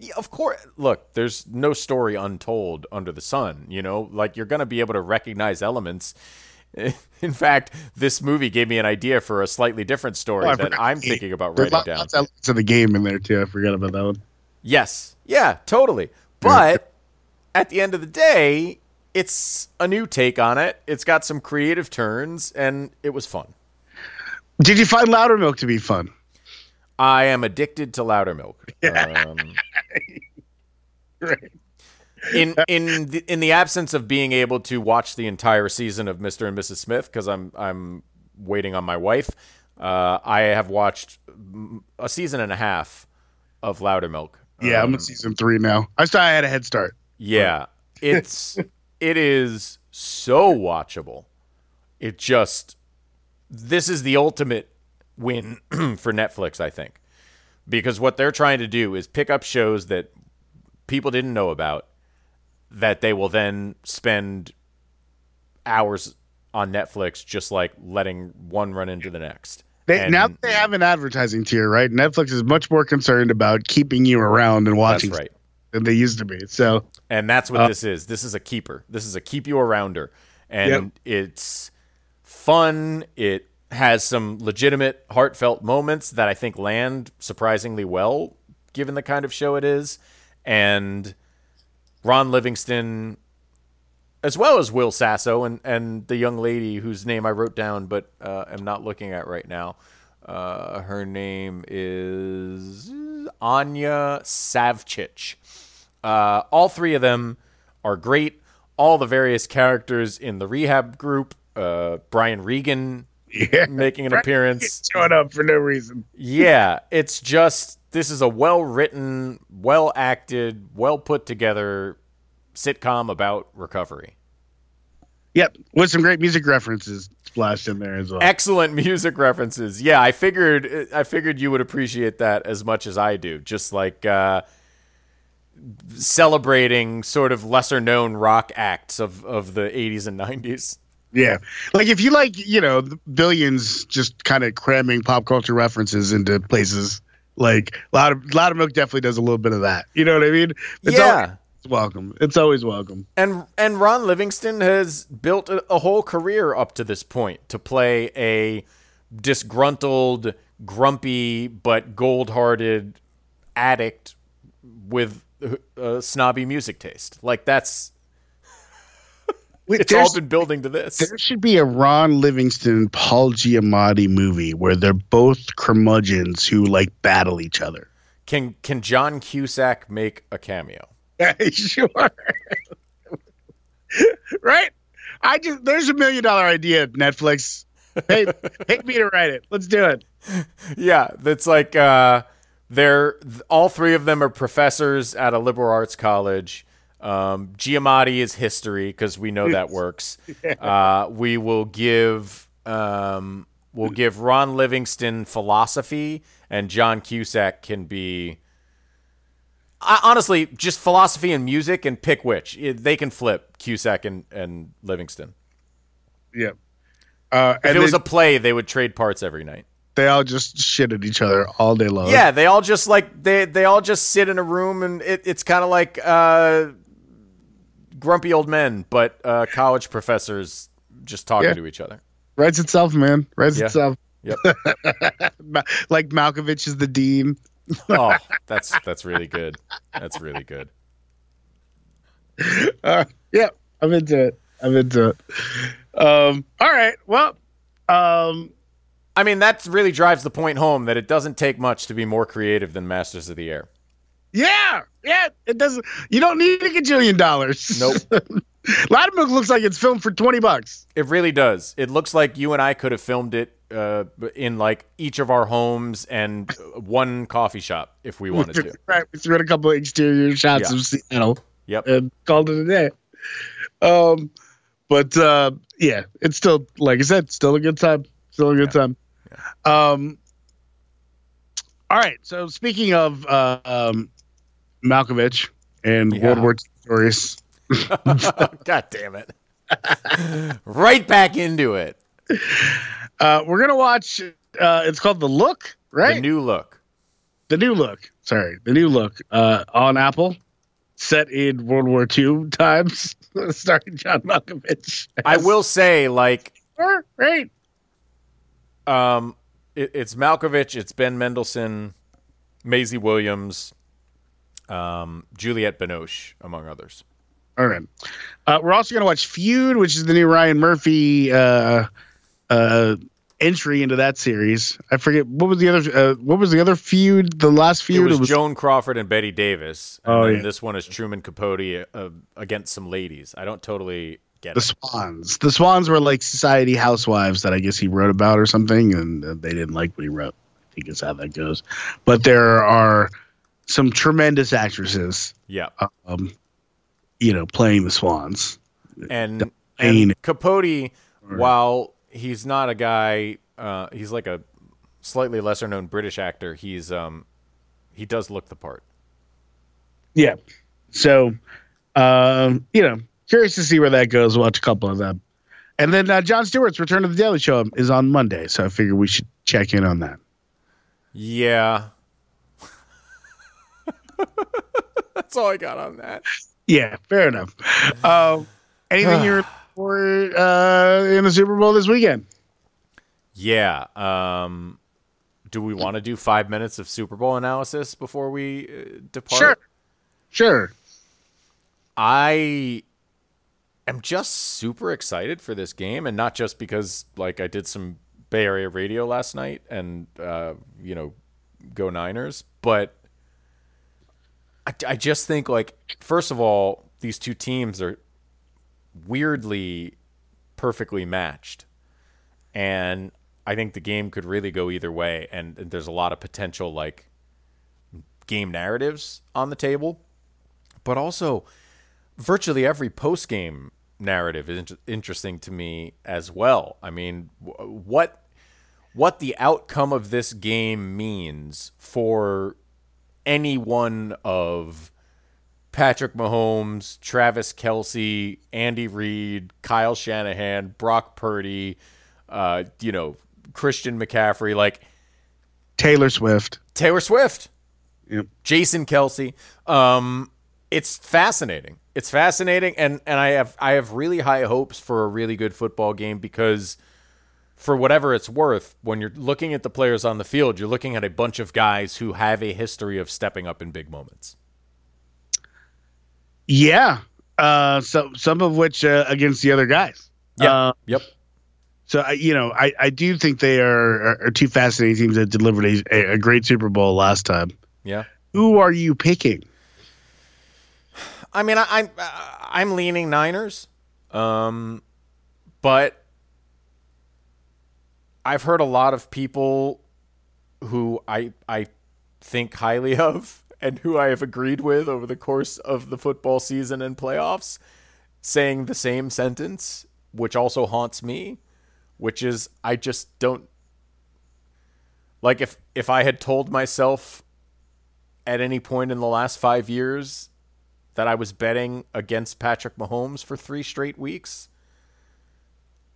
yeah, of course look, there's no story untold under the sun, you know? Like you're going to be able to recognize elements. In fact, this movie gave me an idea for a slightly different story Oh, that. I'm thinking about There's writing lot- down. Lots of the game in there too. I forgot about that one. Yes. Yeah, totally. But at the end of the day, it's a new take on it. It's got some creative turns and it was fun. Did you find Loudermilk to be fun? I am addicted to Loudermilk. Um, Right. in in the, in the absence of being able to watch the entire season of Mr. and Mrs. Smith because I'm I'm waiting on my wife, uh, I have watched a season and a half of Loudermilk. Yeah, I'm Um, in season three now. I still I had a head start. yeah, it's it is so watchable. It just this is the ultimate win for Netflix, I think. Because what they're trying to do is pick up shows that people didn't know about that they will then spend hours on Netflix just like letting one run into the next. They, And- now that they have an advertising tier, right? Netflix is much more concerned about keeping you around and watching right. than they used to be. So And that's Uh, what this is. This is a keeper. This is a keep you arounder. And it's fun. It has some legitimate, heartfelt moments that I think land surprisingly well, given the kind of show it is. And Ron Livingston, as well as Will Sasso and, and the young lady whose name I wrote down but uh, am not looking at right now. Uh, her name is Anja Savcic. Uh, all three of them are great. All the various characters in the rehab group. Uh, Brian Regan yeah, making an appearance. showing up for no reason. Yeah, it's just this is a well written, well acted, well put together sitcom about recovery. Yep, with some great music references splashed in there as well. Excellent music references. Yeah, I figured I figured you would appreciate that as much as I do. Just like uh, celebrating sort of lesser known rock acts of, of the 80s and 90s. Yeah, like if you like, you know, the billions just kind of cramming pop culture references into places. Like Loud of Loud of Milk definitely does a little bit of that. You know what I mean? It's Yeah. always welcome. It's always welcome. And and Ron Livingston has built a, a whole career up to this point to play a disgruntled, grumpy but gold-hearted addict with a snobby music taste. Like that's Wait, it's all been building to this. There should be a Ron Livingston Paul Giamatti movie where they're both curmudgeons who like battle each other. Can can John Cusack make a cameo? sure. right? I just there's a million dollar idea, Netflix. Hey, hit me to write it. Let's do it. Yeah, that's like uh, they're all three of them are professors at a liberal arts college. Um, Giamatti is history because we know that works. Uh, we will give um, we'll give Ron Livingston philosophy, and John Cusack can be. I, honestly, just philosophy and music, and pick which It- they can flip Cusack and, and Livingston. Yeah. Uh, If and it was a play, they would trade parts every night. they all just shit at each other all day long. Yeah, they all just like they they all just sit in a room and it, it's kind of like uh, grumpy old men, but uh, college professors just talking Yeah. to each other. Writes itself, man. Writes Yeah. itself. Yep. Like Malkovich is the dean. Oh, that's that's really good. That's really good. Uh, yeah, I'm into it. I'm into it. Um, all right. Well, um, I mean, that really drives the point home that it doesn't take much to be more creative than Masters of the Air. Yeah, yeah. It doesn't. You don't need a gajillion dollars. Nope. Loudmilk looks like it's filmed for twenty bucks. It really does. It looks like you and I could have filmed it uh, in like each of our homes and one coffee shop if we wanted to. Right. We threw in a couple of exterior shots Yeah. of Seattle Yep. and called it a day. Um, but uh, yeah, it's still like I said, still a good time. Still a good time. Yeah. Um. All right. So speaking of uh, um, Malkovich and Yeah. World War II stories, God damn it. right back into it. uh, we're gonna watch. Uh, it's called The Look, right? The new look. the new look. Sorry, the new look uh, on Apple, set in World War II times, starring John Malkovich. I will say, like, Sure, Right. um, it, it's Malkovich, it's Ben Mendelsohn, Maisie Williams, um, Juliette Binoche, among others. All right. Uh, we're also going to watch Feud, which is the new Ryan Murphy uh, uh, entry into that series. I forget what was the other. Uh, what was the other feud? The last It feud. was, Joan Crawford and Bette Davis. And Oh, then yeah. this one is Truman Capote uh, against some ladies. I don't totally get it. the it. Swans. The Swans were like society housewives that I guess he wrote about or something, and uh, they didn't like what he wrote. I think is how that goes. But there are some tremendous actresses Yeah. um, you know, playing the Swans. And, and Capote, while he's not a guy, uh, he's like a slightly lesser known British actor. He's um, he does look the part. Yeah. So, um, you know, curious to see where that goes. Watch a couple of them. And then uh, Jon Stewart's Return of the Daily Show is on Monday. So I figure we should check in on that. Yeah. That's all I got on that. Yeah, fair enough. Uh, anything you're for uh, in the Super Bowl this weekend? Yeah. Um, do we want to do five minutes of Super Bowl analysis before we uh, depart? Sure. Sure. I am just super excited for this game, and not just because like I did some Bay Area radio last night, and uh, you know, go Niners, but I, I just think like first of all, these two teams are weirdly perfectly matched, and I think the game could really go either way, and, there's a lot of potential like game narratives on the table, but also virtually every post game narrative is inter- interesting to me as well. I mean, w- what what the outcome of this game means for any one of Patrick Mahomes, Travis Kelce, Andy Reid, Kyle Shanahan, Brock Purdy, uh, you know, Christian McCaffrey, like Taylor Swift. Taylor Swift, Yep. Jason Kelce. Um, it's fascinating. It's fascinating, and and I have I have really high hopes for a really good football game because, for whatever it's worth, when you're looking at the players on the field, you're looking at a bunch of guys who have a history of stepping up in big moments. Yeah. Uh, so some of which uh, against the other guys. Yeah. Uh, yep. So I, you know, I, I do think they are, are, are two fascinating teams that delivered a, a great Super Bowl last time. Yeah. Who are you picking? I mean, I, I'm I'm leaning Niners, um, but I've heard a lot of people who I I think highly of and who I have agreed with over the course of the football season and playoffs saying the same sentence, which also haunts me, which is I just don't like if if I had told myself at any point in the last 5 years that I was betting against Patrick Mahomes for 3 straight weeks,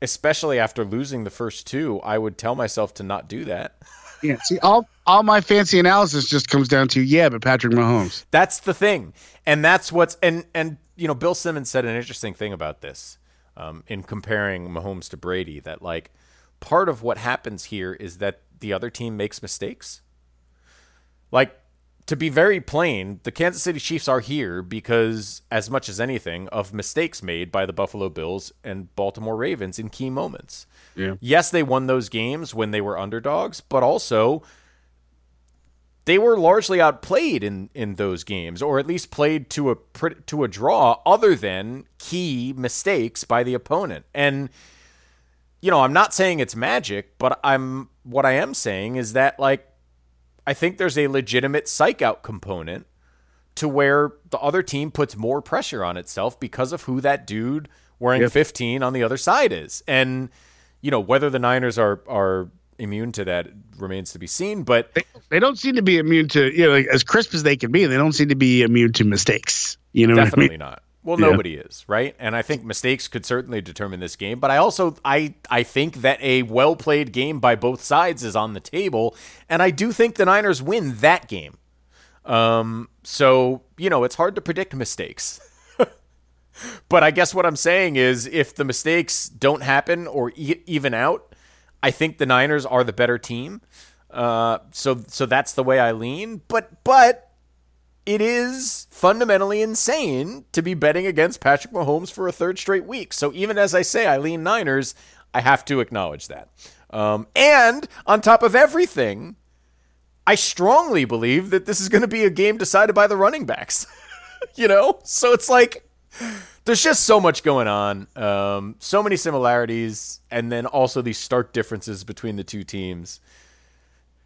especially after losing the first two, I would tell myself to not do that. Yeah. See, all all my fancy analysis just comes down to yeah, but Patrick Mahomes. That's the thing, and that's what's and and you know Bill Simmons said an interesting thing about this um, in comparing Mahomes to Brady. That like part of what happens here is that the other team makes mistakes. Like to be very plain, the Kansas City Chiefs are here because, as much as anything, of mistakes made by the Buffalo Bills and Baltimore Ravens in key moments. Yeah. Yes, they won those games when they were underdogs, but also they were largely outplayed in in those games, or at least played to a to a draw, other than key mistakes by the opponent. And you know, I'm not saying it's magic, but I'm what I am saying is that like I think there's a legitimate psych out component to where the other team puts more pressure on itself because of who that dude wearing Yep. 15 on the other side is. And you know, whether the Niners are are immune to that remains to be seen, but They, they don't seem to be immune to you know like, as crisp as they can be. They don't seem to be immune to mistakes. You know, what I definitely mean? not. Well, Yeah. nobody is, right? And I think mistakes could certainly determine this game, but I also I I think that a well-played game by both sides is on the table, and I do think the Niners win that game. Um so, you know, it's hard to predict mistakes. but I guess what I'm saying is if the mistakes don't happen or e- even out, I think the Niners are the better team. Uh so so that's the way I lean, but but it is fundamentally insane to be betting against Patrick Mahomes for a third straight week. So even as I say I lean Niners, I have to acknowledge that. Um, and on top of everything, I strongly believe that this is going to be a game decided by the running backs. you know, so it's like there's just so much going on, um, so many similarities, and then also these stark differences between the two teams.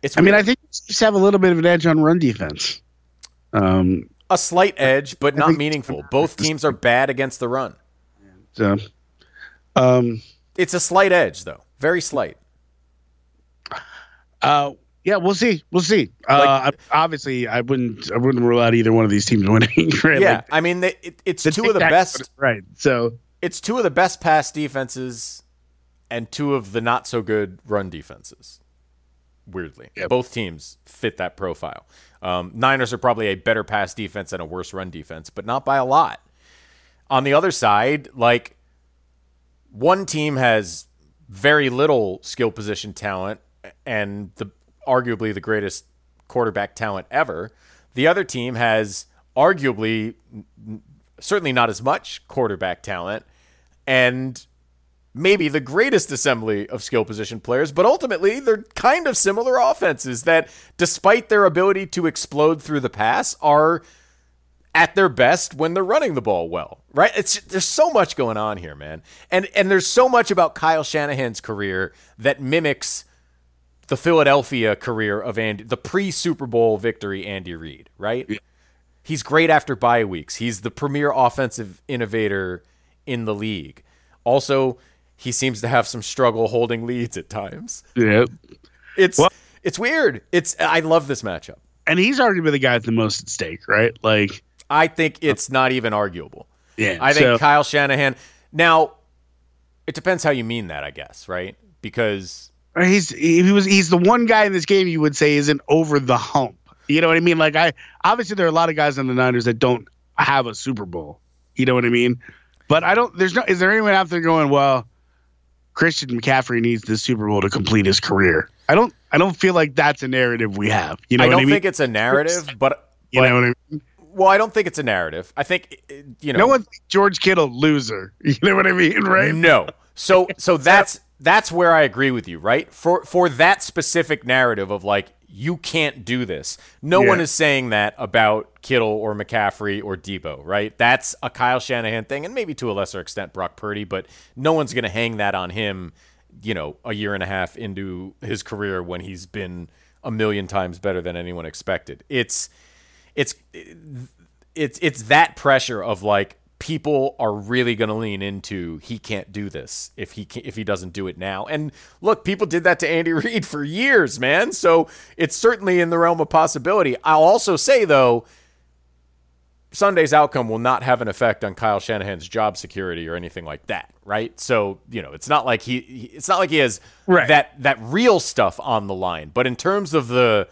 It's I mean. I think Chiefs have a little bit of an edge on run defense. Um, a slight edge, but not think- meaningful. Both teams are bad against the run. So, um, It's a slight edge, though, very slight. uh, yeah, we'll see. We'll see. Uh, obviously, I wouldn't. I wouldn't rule out either one of these teams winning. Right? Yeah, Like, I mean, they, it, it's the two of the best. Right. So, It's two of the best pass defenses, and two of the not so good run defenses. Weirdly, both teams fit that profile. Um, Niners are probably a better pass defense and a worse run defense, but not by a lot. On the other side, like one team has very little skill position talent and the arguably the greatest quarterback talent ever. The other team has arguably certainly not as much quarterback talent and maybe the greatest assembly of skill position players, but ultimately they're kind of similar offenses that despite their ability to explode through the pass are at their best when they're running the ball well, right? It's there's so much going on here, man. And and there's so much about Kyle Shanahan's career that mimics the Philadelphia career of Andy, the pre-Super Bowl victory Andy Reid, right? He's great after bye weeks. He's the premier offensive innovator in the league. Also, he seems to have some struggle holding leads at times. yeah. It's Well- it's weird. It's I love this matchup. And he's arguably the guy with the most at stake, right? Like, I think it's not even arguable. yeah. I think so- Kyle Shanahan. Now, it depends how you mean that, I guess, right? Because uh, he's he was he's the one guy in this game you would say isn't over the hump. You know what I mean? Like I obviously there are a lot of guys on the Niners that don't have a Super Bowl. You know what I mean? But I don't. There's no. Is there anyone out there going? Well, Christian McCaffrey needs the Super Bowl to complete his career. I don't. I don't feel like that's a narrative we have. You know I don't I mean? think it's a narrative, but, you but know what I mean? well, I don't think it's a narrative. I think you know No one's George Kittle loser. You know what I mean? Right? No. So so that's that's where I agree with you, right? For for that specific narrative of like you can't do this. No Yeah. one is saying that about Kittle or McCaffrey or Deebo, right? That's a Kyle Shanahan thing and maybe to a lesser extent Brock Purdy, but no one's going to hang that on him, you know, a year and a half into his career when he's been a million times better than anyone expected. It's it's it's it's that pressure of like people are really going to lean into he can't do this if he can, if he doesn't do it now. And look, people did that to Andy Reid for years, man. So it's certainly in the realm of possibility. I'll also say though, Sunday's outcome will not have an effect on Kyle Shanahan's job security or anything like that, right? So you know, it's not like he, it's not like he has Right. that that real stuff on the line. But in terms of the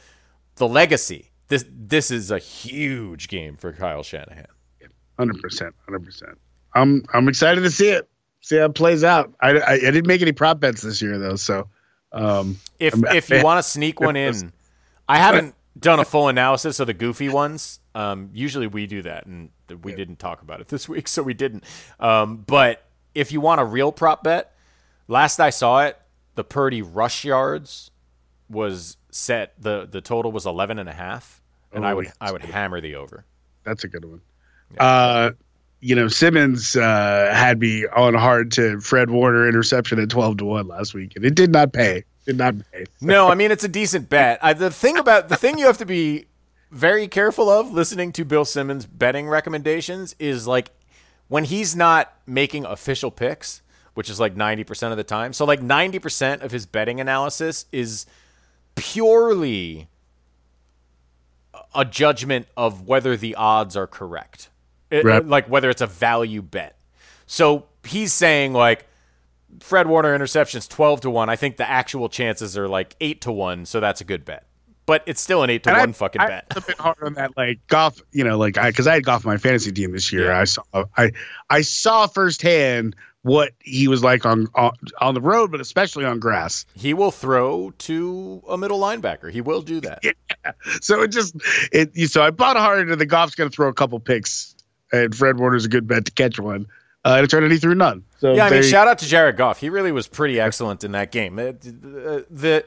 the legacy, this this is a huge game for Kyle Shanahan. Hundred percent, hundred percent. I'm I'm excited to see it. See how it plays out. I, I, I didn't make any prop bets this year though, so um, If I'm- if you want to sneak one in, I haven't done a full analysis of the goofy ones. Um, usually we do that, and we didn't talk about it this week, so we didn't. Um, but if you want a real prop bet, last I saw it, the Purdy rush yards was set. the The total was 11 and a half, and I Oh, would. I would hammer the over. that's a good one. Uh, you know, Simmons uh, had me on hard to Fred Warner interception at twelve to one last week, and it did not pay. Did not pay. No, I mean it's a decent bet. I, the thing about the thing you have to be very careful of listening to Bill Simmons betting recommendations is like when he's not making official picks, which is like 90% of the time. So like 90% of his betting analysis is purely a judgment of whether the odds are correct. It- Right. like whether it's a value bet. So he's saying like Fred Warner interceptions 12 to 1. I think the actual chances are like 8 to 1, so that's a good bet. But it's still an 8 to And 1 I, fucking I bet. was a bit hard on that, like Goff. You know, like I because I had Goff on my fantasy team this year. Yeah. I saw I I saw firsthand what he was like on, on on the road, but especially on grass. He will throw to a middle linebacker. He will do that. Yeah. So it just it. So I bought hard into the Goff's going to throw a couple picks, and Fred Warner's a good bet to catch one. Uh, and it turned out he threw none. So Yeah, I mean, you- shout out to Jared Goff. He really was pretty excellent in that game. Uh, The, the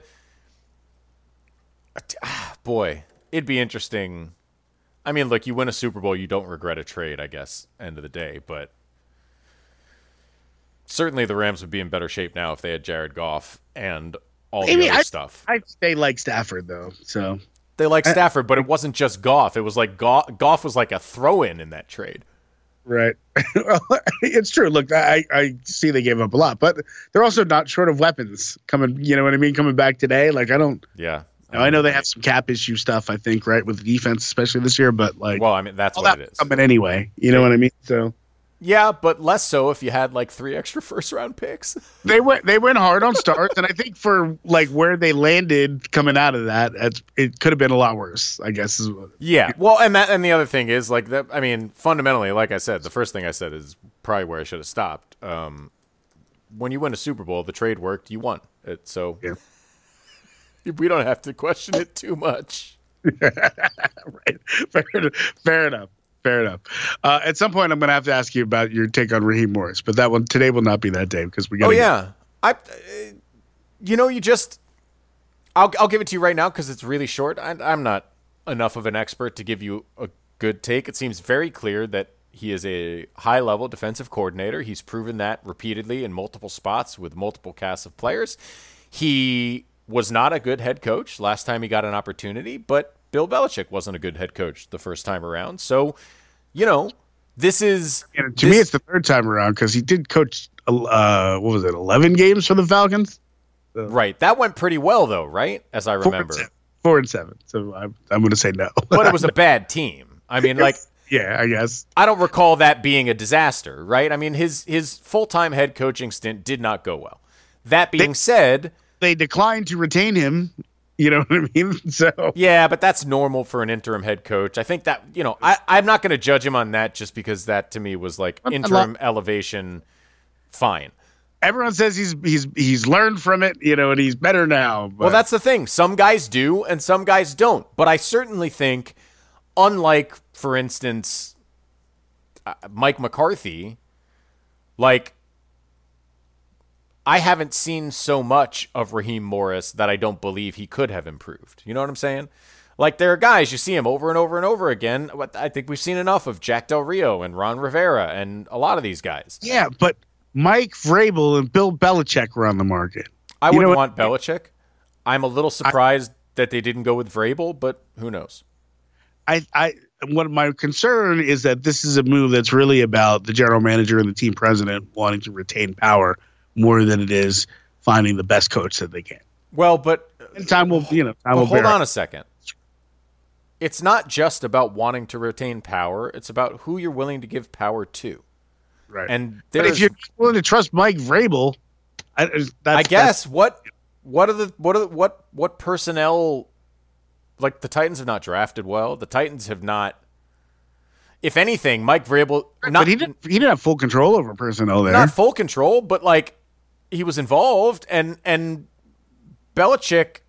ah, boy, it'd be interesting. I mean, look, you win a Super Bowl, you don't regret a trade, I guess. End of the day, but certainly the Rams would be in better shape now if they had Jared Goff and all the Maybe other I- stuff. I they like Stafford though. So They like eh. Stafford, but it wasn't just Goff. It was like Goff, Goff was like a throw-in in that trade. Right. well, it's true. Look, I, I see they gave up a lot, but they're also not short of weapons coming. You know what I mean? Coming back today. Like I don't. Yeah. Now, I know they have some cap issue stuff. I think right with the defense, especially this year. But like, Well, I mean, that's what that it is. coming anyway. You know what I mean? So Yeah, but less so if you had like three extra first round picks. they went they went hard on starts, and I think for like where they landed coming out of that, it could have been a lot worse. I guess is what. Yeah. Well, and that and the other thing is like that. I mean, fundamentally, like I said, the first thing I said is probably where I should have stopped. Um, when you win a Super Bowl, the trade worked. You won it, so Yeah. we don't have to question it too much. right. Fair, fair enough. Fair enough. Uh, at some point, I'm going to have to ask you about your take on Raheem Morris, but that one today will not be that day because we got. Oh yeah, I. uh, You know, you just. I'll I'll give it to you right now because it's really short. I, I'm not enough of an expert to give you a good take. It seems very clear that he is a high level defensive coordinator. He's proven that repeatedly in multiple spots with multiple casts of players. He was not a good head coach last time he got an opportunity, but Bill Belichick wasn't a good head coach the first time around. So, you know, this is And to me, it's the third time around because he did coach. Uh, what was it? 11 games for the Falcons. right. That went pretty well though, right? As I Four remember. and seven. Four and seven. So I'm, I'm going to say no. but it was a bad team. I mean, like yeah, I guess. I don't recall that being a disaster, right? I mean, his his full time head coaching stint did not go well. That being said, They declined to retain him. You know what I mean? So yeah, but that's normal for an interim head coach. I think that you know, I I'm not going to judge him on that just because that to me was like I'm- I'm interim elevation. Fine. everyone says he's he's he's learned from it. You know, and he's better now. But Well, that's the thing. Some guys do, and some guys don't. But I certainly think, unlike, for instance, uh, Mike McCarthy, like, I haven't seen so much of Raheem Morris that I don't believe he could have improved. You know what I'm saying? Like, there are guys, you see him over and over and over again. I think we've seen enough of Jack Del Rio and Ron Rivera and a lot of these guys. yeah, but Mike Vrabel and Bill Belichick were on the market. I wouldn't want Belichick. I'm a little surprised that they didn't go with Vrabel, but who knows? I, I, what my concern is that this is a move that's really about the general manager and the team president wanting to retain power more than it is finding the best coach that they can. Well, but And time will, you know, time will hold on a second. It's not just about wanting to retain power. It's about who you're willing to give power to. Right. And but if you're willing to trust Mike Vrabel, I, uh, that's, I guess what what are the what are the, what what personnel like the Titans have not drafted well. The Titans have not. If anything, Mike Vrabel not but he didn't. He didn't have full control over personnel there. not full control, but like he was involved, and and Belichick,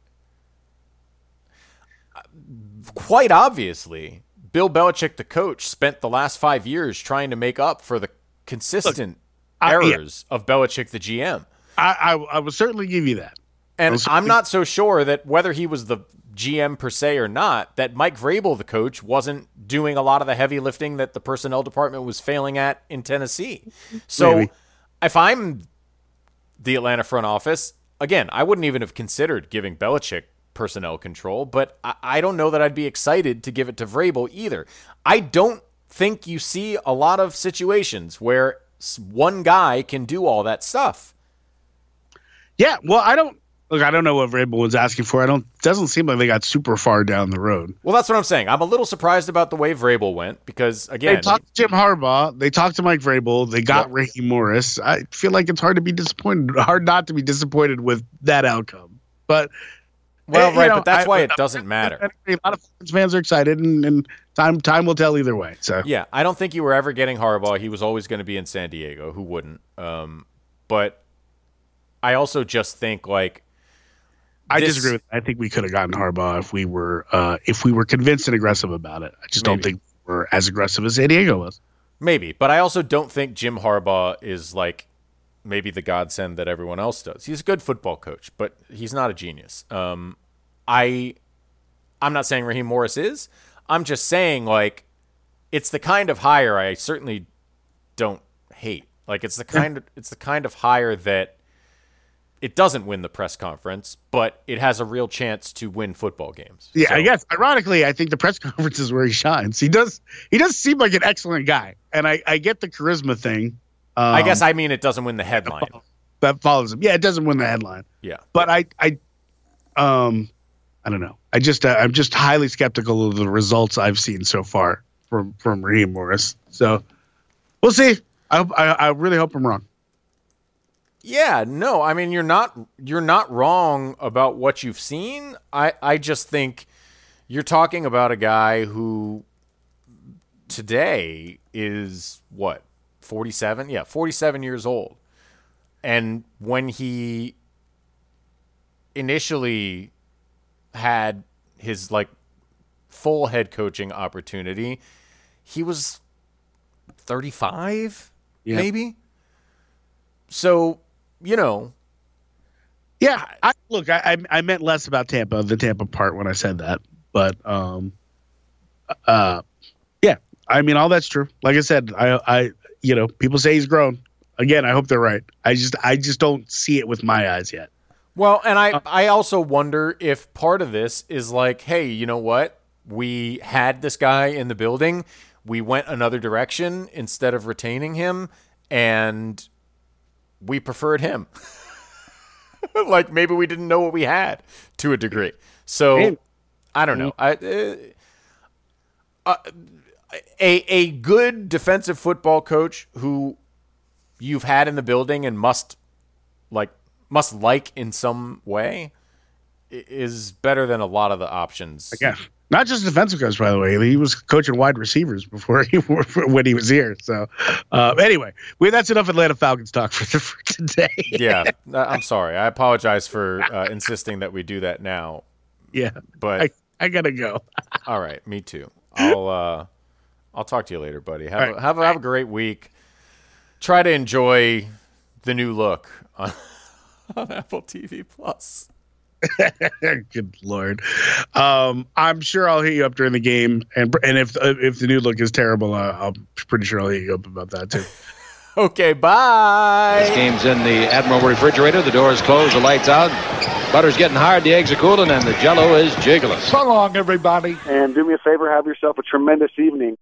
quite obviously, Bill Belichick, the coach, spent the last five years trying to make up for the consistent I- yeah. errors of Belichick, the GM. I, I, I will certainly give you that. And I'm not so sure that whether he was the GM per se or not, that Mike Vrabel, the coach, wasn't doing a lot of the heavy lifting that the personnel department was failing at in Tennessee. So Maybe. if I'm the Atlanta front office, again, I wouldn't even have considered giving Belichick personnel control, but I, I don't know that I'd be excited to give it to Vrabel either. I don't think you see a lot of situations where one guy can do all that stuff. Yeah. Well, I don't look. I don't know what Vrabel was asking for. I don't. Doesn't seem like they got super far down the road. Well, that's what I'm saying. I'm a little surprised about the way Vrabel went because, again, They talked to Jim Harbaugh. They talked to Mike Vrabel. They got Yep. Raheem Morris. I feel like it's hard to be disappointed. Hard not to be disappointed with that outcome. But well, eh, right, know, but that's I- why it doesn't matter. A lot of fans are excited, and, and time time will tell either way. So Yeah, I don't think you were ever getting Harbaugh. He was always going to be in San Diego. Who wouldn't? Um, but I also just think like I this- disagree with. I think we could have gotten Harbaugh if we were uh, if we were convinced and aggressive about it. I just don't Maybe. think we're as aggressive as San Diego was. maybe, but I also don't think Jim Harbaugh is like maybe the godsend that everyone else does. He's a good football coach, but he's not a genius. Um, I I'm not saying Raheem Morris is. I'm just saying like it's the kind of hire I certainly don't hate. Like it's the kind of it's the kind of hire that it doesn't win the press conference, but it has a real chance to win football games. Yeah, I guess. Ironically, I think the press conference is where he shines. He does. He does seem like an excellent guy, and I, I get the charisma thing. Um, I guess I mean it doesn't win the headline. that follows him. Yeah, it doesn't win the headline, Yeah. but I, I, um, I don't know. I just, uh, I'm just highly skeptical of the results I've seen so far from from Raheem Morris. So we'll see. I, hope- I, I really hope I'm wrong. Yeah, no, I mean you're not you're not wrong about what you've seen. I I just think you're talking about a guy who today is what 47 yeah 47 years old and when he initially had his like full head coaching opportunity he was 35 Yeah. maybe so you know Yeah, I, look, I, I I meant less about Tampa, the Tampa part when I said that, but um, uh, yeah, I mean all that's true. Like I said, I I you know people say he's grown. Again, I hope they're right. I just I just don't see it with my eyes yet. Well, and I I also wonder if part of this is like, hey, you know what? We had this guy in the building. We went another direction instead of retaining him, and we preferred him. like maybe we didn't know what we had to a degree. So. I don't know. I uh, uh, a a good defensive football coach who you've had in the building and must like must like in some way is better than a lot of the options. Yeah, not just defensive coach, by the way. He was coaching wide receivers before he when he was here. So uh, anyway, we, that's enough Atlanta Falcons talk for, for today. yeah, I'm sorry. I apologize for uh, insisting that we do that now. yeah. But I, I gotta go. all right, me too. I'll uh, I'll talk to you later, buddy. Have All a, have a, have a great week. Try to enjoy the new look on, on Apple TV Plus. Good lord. Um, I'm sure I'll hit you up during the game, and and if uh, if the new look is terrible, uh, I'm pretty sure I'll hit you up about that too. Okay, bye. This game's in the Admiral refrigerator. The door's closed, the lights out. Butter's getting hard, the eggs are cooling, and the jello is jiggling. So long, everybody. And do me a favor, have yourself a tremendous evening.